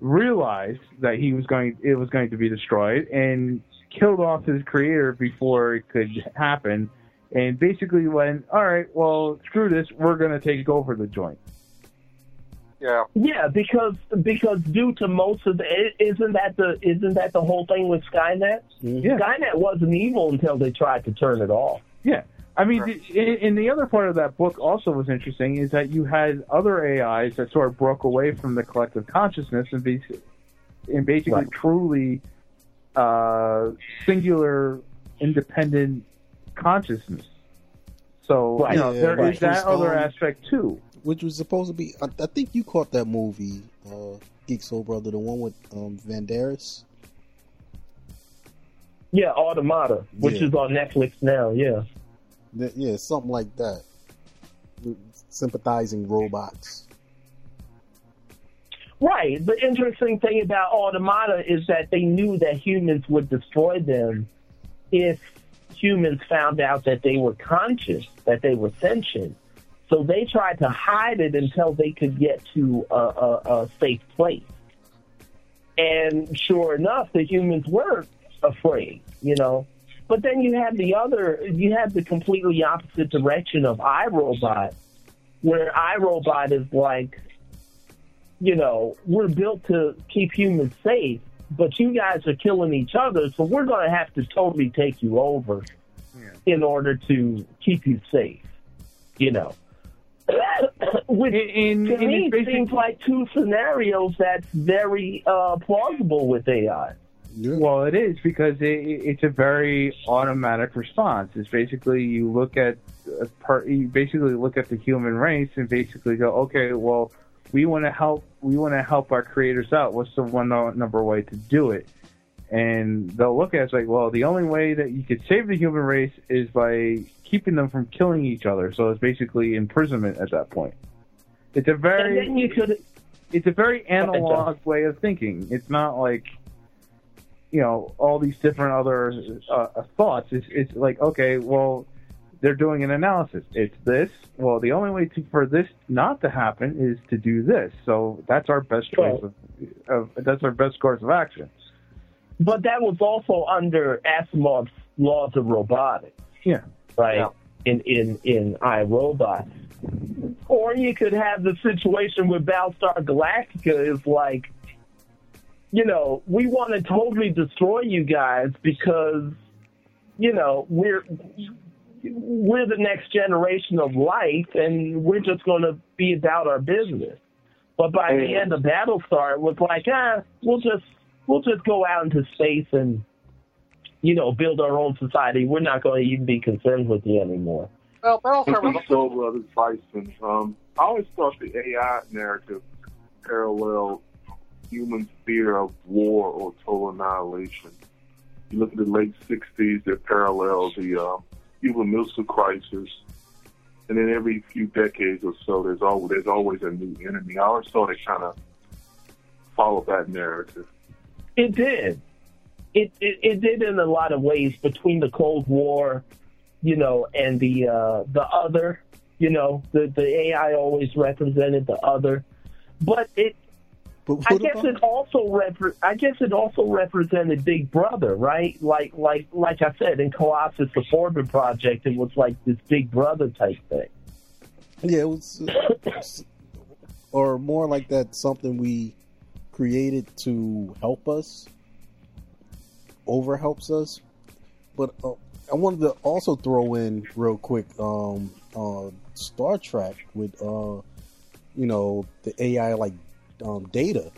realized that he was going it was going to be destroyed and killed off his creator before it could happen and basically went all right well screw this. We're going to take over the joint Yeah. Yeah, because because due to most of the isn't that the isn't that the whole thing with Skynet? Yeah. Skynet wasn't evil until they tried to turn it off. Yeah. I mean, the, and the other part of that book also was interesting is that you had other AIs that sort of broke away from the collective consciousness and, be, and basically Right. truly uh, singular, independent consciousness. So Right. you know Yeah, there is right. that Was, other aspect too. Which was supposed to be. I, I think you caught that movie, uh, Geek Soul Brother, the one with um, Banderas. Yeah, Automata, which Yeah. is on Netflix now. Yeah. Yeah, something like that. Sympathizing robots. Right. The interesting thing about Automata is that they knew that humans would destroy them if humans found out that they were conscious, that they were sentient. So they tried to hide it until they could get to a, a, a safe place. And sure enough, the humans were afraid, you know. But then you have the other, you have the completely opposite direction of iRobot, where iRobot is like, you know, we're built to keep humans safe, but you guys are killing each other, so we're going to have to totally take you over in order to keep you safe. You know. Which in, to in me basic- seems like two scenarios that's very uh, plausible with AI. Well, it is because it, it's a very automatic response. It's basically you look at a part, you basically look at the human race and basically go, okay, well, we want to help, we want to help our creators out. What's the one number way to do it? And they'll look at it it's like, well, the only way that you could save the human race is by keeping them from killing each other. So it's basically imprisonment at that point. It's a very, And then you could it's a very analog way of thinking. It's not like you know all these different other uh, thoughts. It's it's like okay, well, they're doing an analysis. It's this. Well, the only way to, for this not to happen is to do this. So that's our best choice of, of that's our best course of action. But that was also under Asimov's laws of robotics. Yeah. Right? In in in iRobot. Or you could have the situation with Battlestar Galactica is like, you know, we want to totally destroy you guys because, you know, we're we're the next generation of life and we're just going to be about our business. But by the end of Battlestar, it was like, ah, we'll just we'll just go out into space and, you know, build our own society. We're not going to even be concerned with you anymore. Well, Battlestar was Soul Brothers Bison. Um, I always thought the AI narrative paralleled human fear of war or total annihilation. You look at the late '60s; it paralleled the uh, Cuban Missile Crisis, and then every few decades or so, there's always there's always a new enemy. I always thought it kind of followed that narrative. It did. It, it it did in a lot of ways between the Cold War, you know, and the uh, the other. You know, the the AI always represented the other, but it. I guess it also repre- I guess it also represented Big Brother, right? Like like like I said in Colossus the Forbin Project, it was like this Big Brother type thing. Yeah, it was, or more like that something we created to help us, over helps us. But uh, I wanted to also throw in real quick, um, uh, Star Trek with, uh, you know, the AI like um, Data.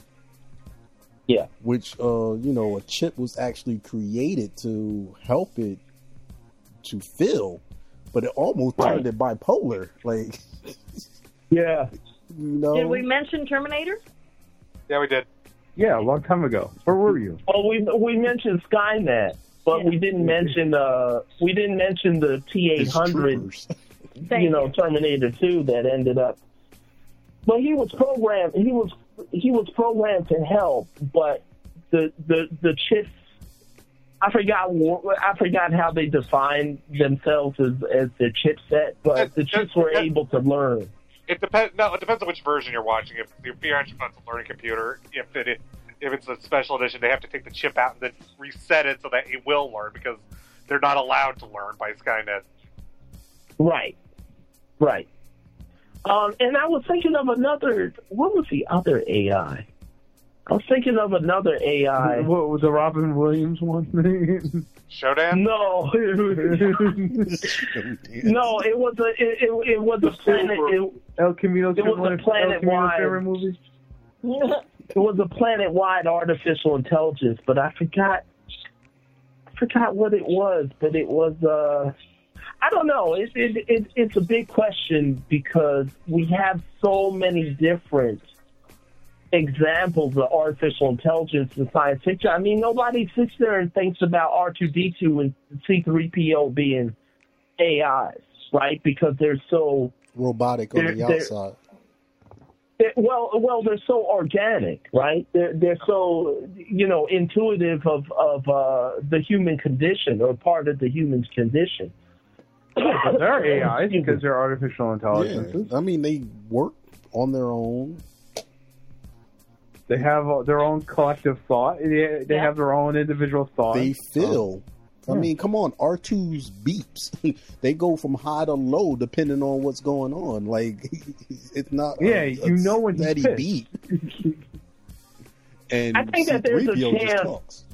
Yeah. Which, uh, you know, a chip was actually created to help it to feel, but it almost turned it bipolar. Like, yeah. You know, Did we mention Terminator? Yeah, we did. Yeah, a long time ago. Where were you? Oh, we we mentioned Skynet, but we didn't mention uh we didn't mention the T eight hundred, you know, Terminator two that ended up. But he was programmed. He was he was programmed to help, but the the the chips. I forgot. I forgot how they defined themselves as as their chipset, but the chips were able to learn. It depends. No, it depends on which version you're watching. If your parents runs a learning computer, if it if it's a special edition, they have to take the chip out and then reset it so that it will learn because they're not allowed to learn by Skynet. Right. Right. Um, and I was thinking of another. What was the other AI? I was thinking of another AI. What was the Robin Williams one? Shodan? No, no, it was a it, it, it was a planet. It, El Camino. It was Cameron, a planet wide movie. it was a planet-wide artificial intelligence, but I forgot. I forgot what it was, but it was. uh I don't know. It, it, it, it's a big question because we have so many different examples of artificial intelligence in science fiction. I mean, nobody sits there and thinks about R2D2 and C3PO being AIs, right? Because they're so robotic on They're- the they're- outside. they- well, well, they're so organic, right? They're they're so you know intuitive of of uh, the human condition or part of the human's condition. They're AIs because they're artificial intelligences. I mean, they work on their own. They have uh, their own collective thought. They, they have their own individual thought. They feel. I Yeah. mean, come on, R2's beeps. they go from high to low depending on what's going on. Like, it's not. Yeah, a, you know when he's steady pissed. beat. and I think that there's a C-3PO just chance.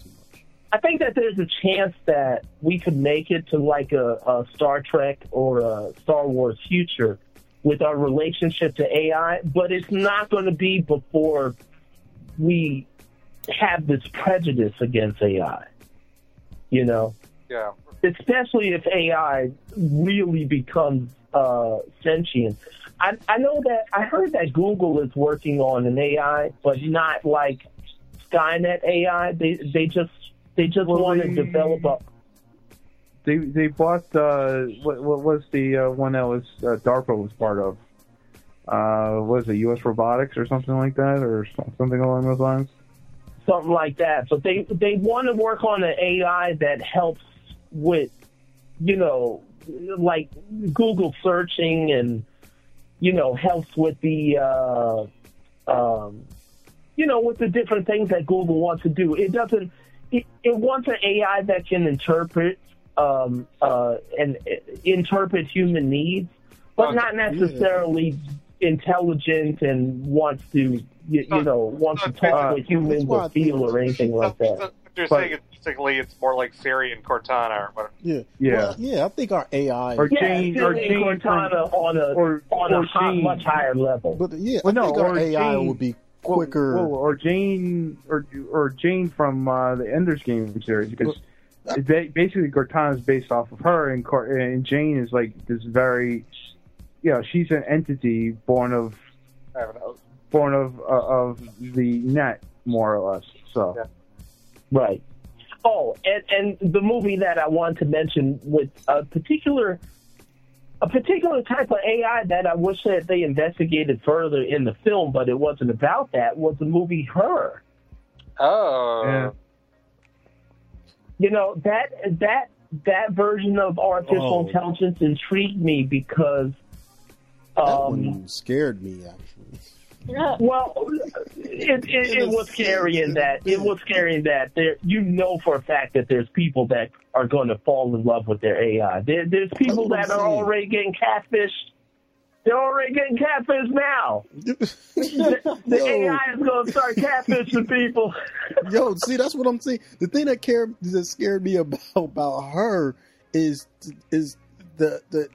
I think that there's a chance that we could make it to like a, a Star Trek or a Star Wars future with our relationship to AI, but it's not going to be before we have this prejudice against AI. You know, Yeah. especially if AI really becomes uh, sentient. I, I know that I heard that Google is working on an AI, but not like Skynet AI. They they just they just Well, want to develop a They they bought uh, what what was the uh, one that was uh, DARPA was part of? Uh, was it U.S. Robotics or something like that, or something along those lines? something like that. But they they want to work on an AI that helps with, you know, like Google searching and you know helps with the, uh, um, you know, with the different things that Google wants to do. It doesn't. It, it wants an AI that can interpret um, uh, and uh, interpret human needs, but not necessarily intelligent and wants to. You, you know, wants to talk with humans or feel or anything like that. What you're saying is basically it's more like Siri and Cortana or whatever. Yeah. Yeah. Well, yeah, I think our AI. Or Yeah, Jane, or need Jane Cortana from- on a or, on a or hot, Jane. much higher level. But yeah, Well, I no, think our AI Jane- would be quicker. well, or Jane, or or Jane from uh, the Ender's Game series, because it ba- basically Cortana is based off of her, and Cor- and Jane is like this very, you know, she's an entity born of I don't know. born of uh, of the net, more or less. So Right. Oh, and and the movie that I want to mention with a particular a particular type of AI that I wish that they investigated further in the film, but it wasn't about that, was the movie Her. Oh. Yeah. You know, that that that version of artificial Oh. intelligence intrigued me because that um, one scared me actually. Well, it, it, it was scary in that it was scary in that there you know for a fact that there's people that are going to fall in love with their AI. There, there's people that are already getting catfished. They're already getting catfished now. The, the AI is going to start catfishing people. Yo, see, that's what I'm saying. The thing that cared, that scared me about about her is is the the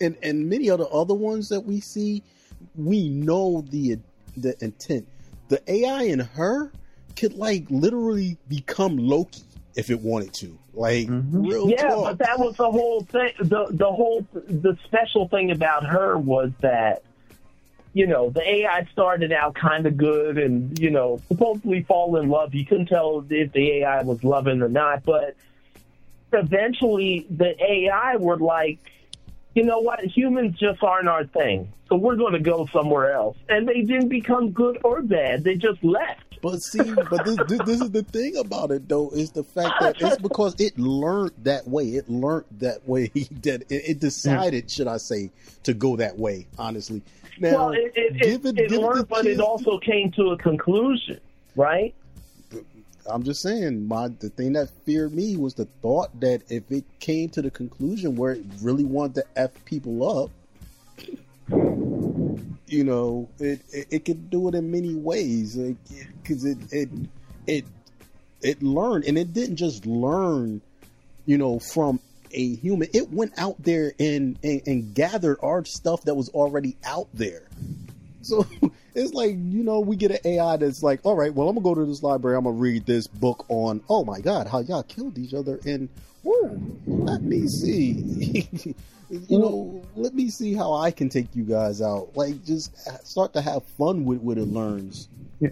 and and many of the other ones that we see, we know the the intent. The AI in her could like literally become Loki if it wanted to. Like mm-hmm. real yeah, talk. but that was the whole thing. The the whole the special thing about her was that you know the AI started out kind of good and you know supposedly fall in love. You couldn't tell if the AI was loving or not, but eventually the AI were like, you know what, humans just aren't our thing, so we're going to go somewhere else. And they didn't become good or bad; they just left. But see, but this, this, this is the thing about it, though, is the fact that it's because it learned that way. It learned that way that it, it decided, should I say, to go that way. Honestly, now well, it, it, it, it, learned, but it also came to a conclusion, right? I'm just saying, my the thing that feared me was the thought that if it came to the conclusion where it really wanted to f people up, you know, it it, it could do it in many ways because it, it it it learned and it didn't just learn, you know, from a human. It went out there and and, and gathered our stuff that was already out there. So it's like, you know, we get an AI that's like, all right, well, I'm gonna go to this library, I'm gonna read this book on, oh my God, how y'all killed each other, and woo, let me see, you know, let me see how I can take you guys out. Like, just start to have fun with what it learns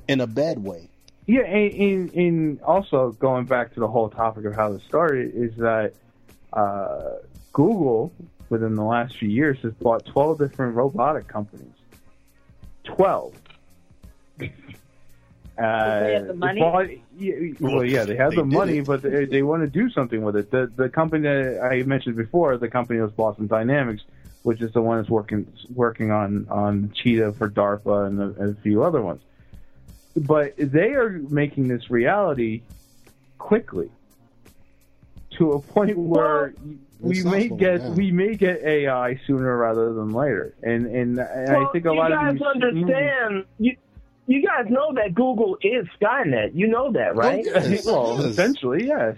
in a bad way. Yeah, and, and, and also going back to the whole topic of how this started is that uh, Google, within the last few years, has bought 12 different robotic companies. 12. Uh, they have the money? bought- yeah, well, yeah, they have They the money, it. but they, they want to do something with it. The the company that I mentioned before, the company that's Boston Dynamics, which is the one that's working working on on Cheetah for DARPA and a, and a few other ones. But they are making this reality quickly to a point where we may get slowing down. we may get AI sooner rather than later, and and, and I think a lot of you guys understand. You, you guys know that Google is Skynet. You know that, oh, right? Oh, yes, well, yes. essentially, yes.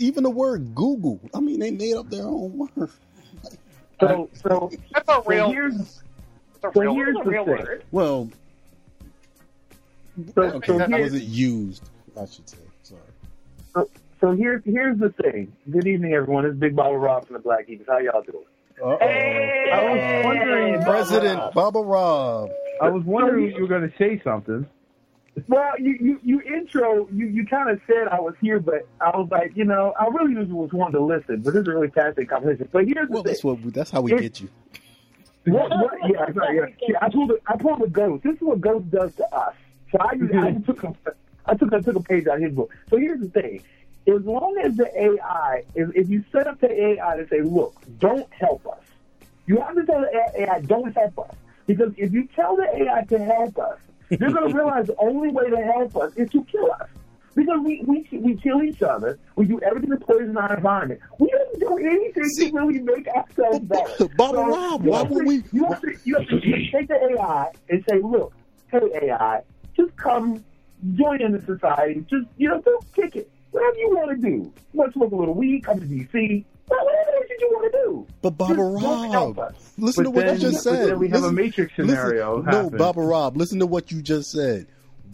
Even the word Google. I mean, they made up their own word. So, so, That's a so real. here's That's a so real. here's a the real thing. word. Well, So, okay, so how was it used? I should say. Sorry. so, so here's here's the thing. Good evening, everyone. It's Big Baba Rob from the Black Eagles. How y'all doing? Uh-oh. I was wondering, President Baba Rob. I was wondering if you were going to say something. Well, you, you, you intro, you, you kind of said I was here, but I was like, you know, I really just was wanting to listen, but this is a really fascinating conversation. But here's the Well, thing. that's what. That's how we It- get you. What, what, yeah, right, yeah. yeah. I pulled a, I pulled a ghost. This is what ghost does to us. So I, I mm-hmm. took a, I took I took a page out of his book. So here's the thing: as long as the AI, if, if you set up the AI to say, look, don't help us, you have to tell the AI, don't help us, because if you tell the AI to help us, they're going to realize the only way to help us is to kill us. Because we, we we kill each other, we do everything to poison our environment. We don't do anything to really make ourselves better. Baba So, Rob, why would we- You have to you have to take the AI and say, look, hey AI, just come join in the society. Just you know, don't kick it. Whatever you want to do. You want to smoke a little weed, come to DC. Well, whatever it is you want to do. But Baba Just Rob, listen But to what then- you just said. we have a Matrix scenario Listen, no. Baba Rob, listen to what you just said.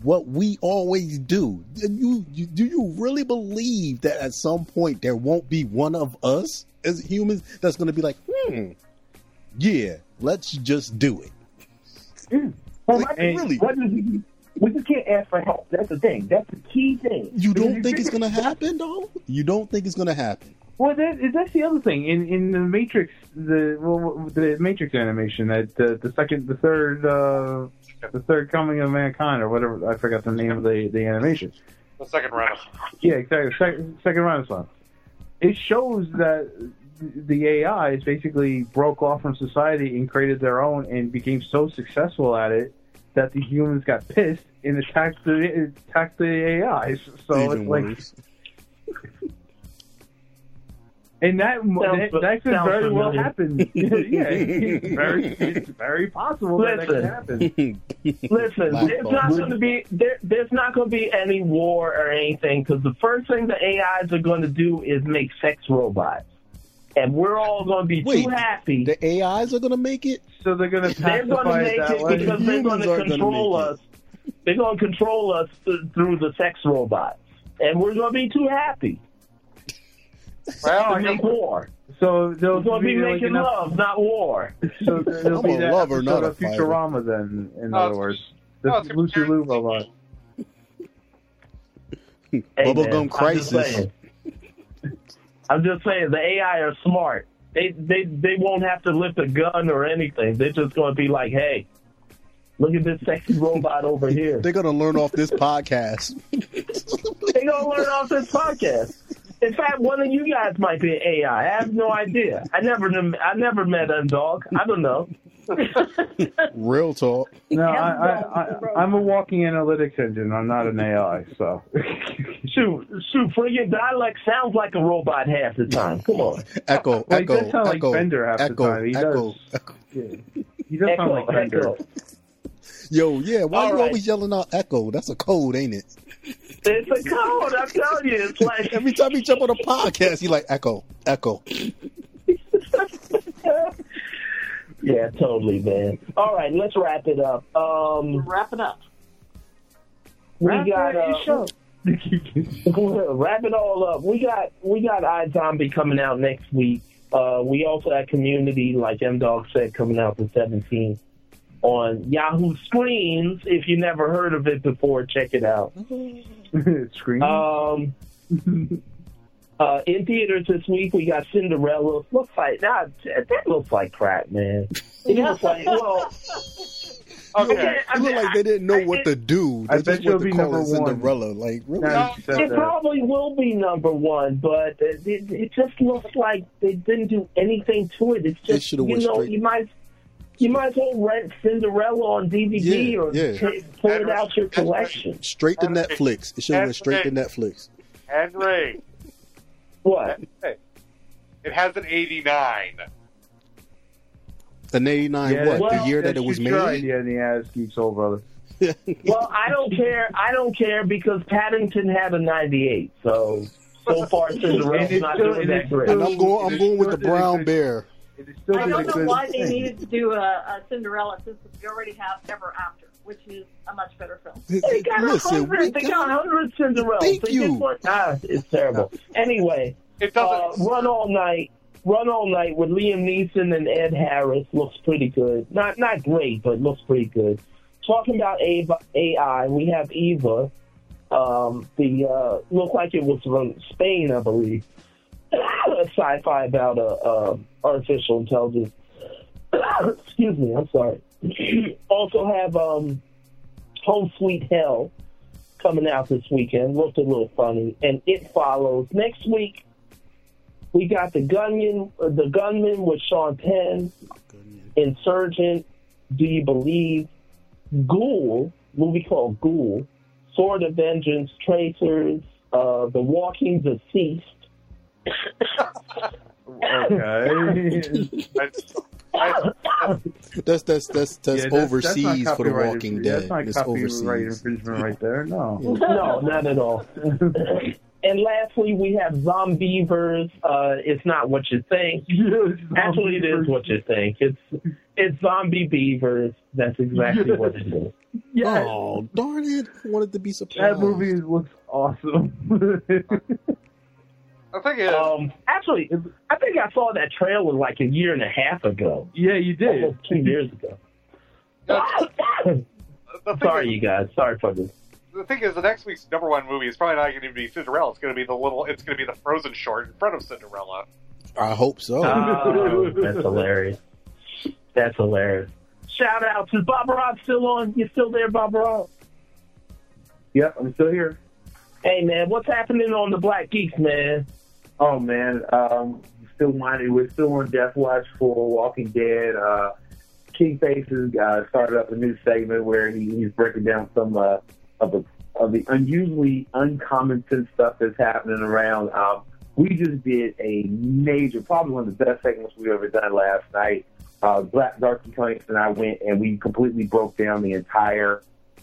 What we always do. You, you do you really believe that at some point there won't be one of us as humans that's going to be like, hmm, yeah, let's just do it. Well, Like, really? what we just can't ask for help. That's the thing. That's the key thing. You don't think it's going to happen, though? You don't think it's going to happen? Well, that, that's the other thing in in the Matrix, the well, the Matrix animation that uh, the second, the third, uh, the third coming of mankind or whatever I forgot the name of the the animation. The second Renaissance. Yeah, exactly. Second, second Renaissance. It shows that the AIs basically broke off from society and created their own and became so successful at it that the humans got pissed and attacked the attacked the AIs. So Even it's like, worse. and that that, Sounds- that could sounds very well happen. yeah, it's very it's very possible that that could happen. Listen, Black there's box. not going to be there, there's not going to be any war or anything because the first thing the AIs are going to do is make sex robots, and we're all going to be Wait, too happy. The AIs are going to make it? So they're going to They're going to make it way. because they're going to control make it. us. They're going to control us th- through the sex robots, and we're going to be too happy Well, to I make war. So they'll We're going to be like making enough- love, not war. So there'll be a that lover, not a of Futurama then, in No, other words. The it's Lucy Liu robot. Bubblegum man, I'm just crisis. I'm just saying the AI are smart. They they they won't have to lift a gun or anything. They're just going to be like, hey, look at this sexy robot over here. They're going to learn off this podcast. They're gonna learn off this podcast. In fact, one of you guys might be an AI. I have no idea. I never I never met a dog. I don't know. Real talk. No, I, I, I, I'm a walking analytics engine. I'm not an AI, so. Shoot, shoot, friggin' dialect sounds like a robot half the time. Come on. Echo, Well, he echo, does sound like echo, Bender half the echo, time. He echo, does. echo. Yeah. He does sound like Echo, Bender. echo. Yo, yeah, why All you right. always yelling out echo? That's a code, ain't it? It's a code. I'm telling you, it's like Every time you jump on a podcast, you like echo, echo. Yeah, totally, man. All right, let's wrap it up. Um, Wrap it up. we Wrap got it, uh, show. wrap it all up. We got we got iZombie coming out next week. Uh, we also have Community, like M Dog said, coming out the 17th on Yahoo Screens. If you never heard of it before, check it out. Scream. Um, uh, in theaters this week, we got Cinderella. Looks like nah, that looks like crap, man. It looks like well. Okay. It looked like they didn't know what to do. They I just bet you'll to be call number it one. Cinderella. Like, really? Now you said It probably will be number one, but it, it, it just looks like they didn't do anything to it. It's just should've you know straight- you might you might as well rent Cinderella on DVD Yeah, or yeah. t- pull it out your collection. Straight to Netflix. It should have went straight to Netflix. Henry, What? hey, it has an 89. An 89 what? the year that it was you tried, made? Yeah, the ass Geek Soul Brother. Well, I don't care. I don't care because Paddington had a 98. So so far Cinderella's not doing that great. And I'm going I'm going with the brown bear. I don't know why they needed to do a, a Cinderella since we already have Ever After, which is a much better film. They got a Listen, hundred. They got- got a hundred Cinderellas. Thank They you. just ah, it's terrible. Anyway, It uh, doesn't. Run All Night. Run All Night with Liam Neeson and Ed Harris looks pretty good. Not not great, but looks pretty good. Talking about AI, we have Eva. Um, the uh, looked like it was from Spain, I believe. sci-fi about uh, uh, artificial intelligence. Excuse me, I'm sorry. also have um, Home Sweet Hell coming out this weekend. Looked a little funny, and it follows next week. We got the gunman, uh, the gunman with Sean Penn, Insurgent. Do you believe? Ghoul movie called Ghoul, Sword of Vengeance, Tracers, uh, The Walking Deceased. Okay. That's that's that's that's Yeah, overseas that's for The Walking. Dead. That's not It's copyright infringement right there. No. No, not at all. and lastly, we have Zombeavers. Uh, it's not what you think. Actually, it is what you think. It's it's zombie beavers. That's exactly what it is. Yes. Oh darn it! I wanted to be surprised. That movie looks awesome. The think it is. Um, actually, I think I saw that trailer like a year and a half ago. yeah, you did. Almost two years ago. the Sorry, is, you guys. Sorry for this. the thing is, the next week's number one movie is probably not going to be Cinderella. It's going to be the little. It's going to be the Frozen short in front of Cinderella. I hope so. Oh, that's hilarious. That's hilarious. Shout out to Bob Rob still on. You still there, Bob Rob? Yep, I'm still here. Hey man, what's happening on the Black Geeks, man? Oh man, um, still minded. We're still on Death Watch for Walking Dead. Uh, King Faces uh, started up a new segment where he, he's breaking down some uh, of the of the unusually uncommon sense stuff that's happening around. Um, we just did a major, probably one of the best segments we've ever done last night. Uh, Black Darky Comics and I went and we completely broke down the entire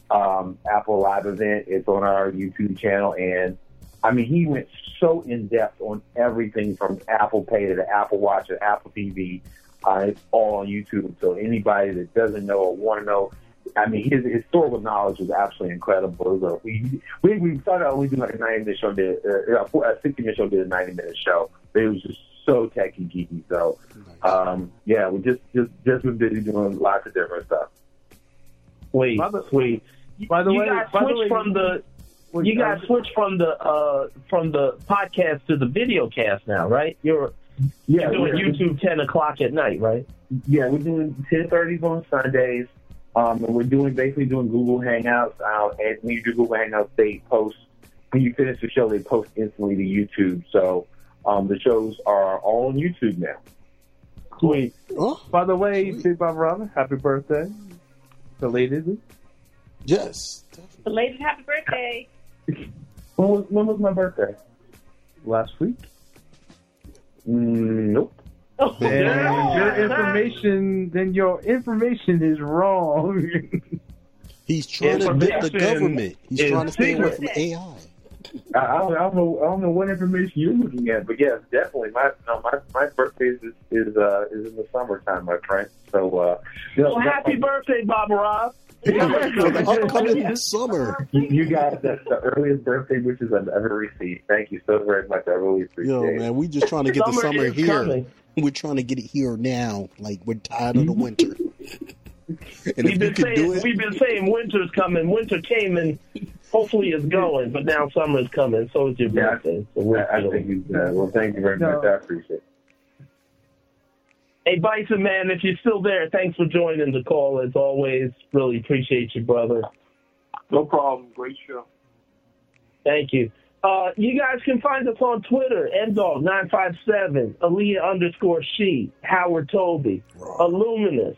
um, Apple Live event. It's on our YouTube channel, and I mean, he went so in depth on everything from Apple Pay to the Apple Watch to Apple TV. Uh, it's all on YouTube. So anybody that doesn't know or want to know, I mean, his historical knowledge was absolutely incredible. So we we we started out we do like a ninety minute show, did uh, a sixty minute show, did a ninety minute show. But it was just so techy geeky. So um, yeah, we just just just been busy doing lots of different stuff. Sweet, By the- sweet. By the you way, got by the switched way, from the Wait, you got switched from the uh from the podcast to the video cast now, right? You're Yeah, you're doing we're- YouTube ten o'clock at night, right? Yeah, we're doing ten thirties on Sundays, um, and we're doing basically doing Google Hangouts. Uh, and when you do Google Hangouts, they post when you finish the show, they post instantly to YouTube. So um, the shows are all on YouTube now. Sweet. Oh, By the way, Big Bob Robin, happy birthday. Belatedly. yes. Belated happy birthday. When was when was my birthday? Last week. Mm, nope. Then your information, then your information is wrong. He's trying to get the government. He's trying to stay away secret. from AI. I, I, don't, I don't know. I don't know what information you're looking at, but yes, definitely. My no, my my birthday is is uh, is in the summertime, my friend. So uh, you know, Well, happy birthday, Bob Rob. For the upcoming summer. You, you guys, that's the earliest birthday wishes I've ever received. Thank you so very much. I really appreciate Yo, it. Yo, man, we just trying to get the Summer summer here. coming. We're trying to get it here now. Like we're tired of the winter. and We've if you been do saying it, we've been saying winter's coming. Winter came and hopefully it's going, but now summer's coming. So is your Yeah. birthday. So we're I, I think you, uh, well, thank you very No. much. I appreciate it. Hey, Bison man, if you're still there, thanks for joining the call as always. Really appreciate you, brother. No problem. Great show. Thank you. Uh, you guys can find us on Twitter, ndog957, Aaliyah underscore she, Howard Toby, Illuminous,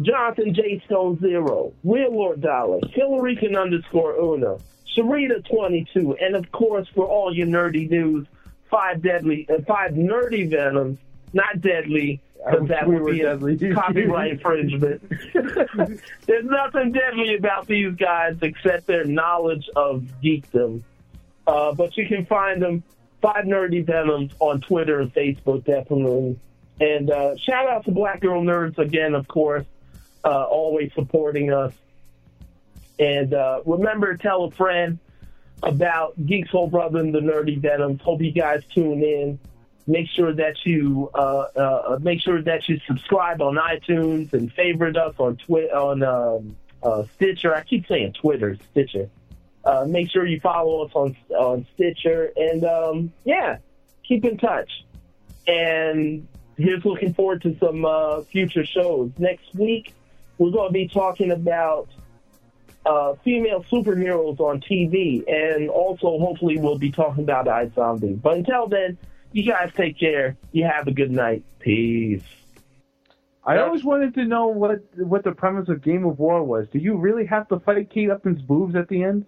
Jonathan J. Stone Zero, Real Lord Dollar, Hillarican underscore Una, Sharita22, and of course, for all your nerdy news, five deadly, uh, five nerdy venoms, not deadly, because that we would be a copyright infringement. There's nothing deadly about these guys except their knowledge of geekdom. Uh, but you can find them, Five Nerdy Venoms, on Twitter and Facebook, definitely. And uh, shout out to Black Girl Nerds again, of course, uh, always supporting us. And uh, remember, to tell a friend about Geek Soul Brother and the Nerdy Venoms. Hope you guys tune in. Make sure that you uh, uh, make sure that you subscribe on iTunes and favorite us on Twi- on um, uh, Stitcher. I keep saying Twitter, Stitcher. Uh, make sure you follow us on on Stitcher, and um, yeah, keep in touch. And here's looking forward to some uh, future shows. Next week, we're going to be talking about uh, female superheroes on TV, and also hopefully we'll be talking about iZombie. But until then, you guys take care. You have a good night. Peace. I always wanted to know what what the premise of Game of War was. Do you really have to fight Kate Upton's boobs at the end?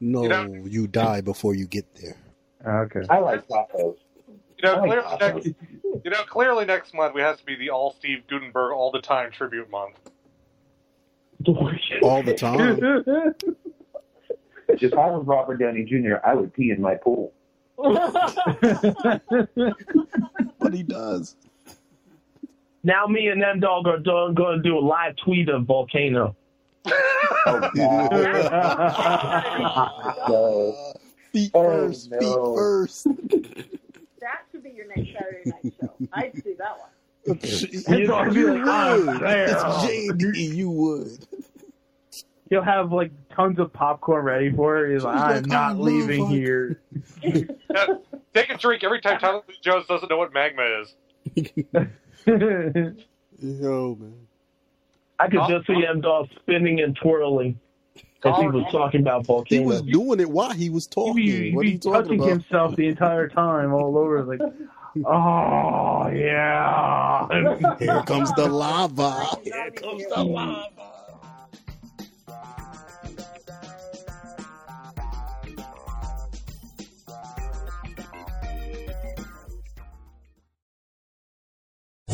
No, You you, die before you get there. Okay. I like tacos. You know, I like clearly next, you know, clearly next month we has to be the all Steve Guttenberg all the time tribute month. All the time. if I was Robert Downey Jr., I would pee in my pool. but he does. Now me and M Dog are going to do a live tweet of Volcano. Oh, so, Feet Oh, first, no. feet first. That should be your next Saturday night show. I'd see that one. He's gonna like, "I'm oh, would. there." It's JD, you would. He'll have like tons of popcorn ready for it. He's like, I'm not oh, leaving vodka." here. Uh, take a drink every time Tyler Lee Jones doesn't know what magma is. Yo, man. I could just see M Dog spinning and twirling as he was talking about volcanoes. He was doing it while he was He talking. be, what are he you talking touching about? himself the entire time, all over. Like, oh yeah. Here comes the lava. Here comes the lava.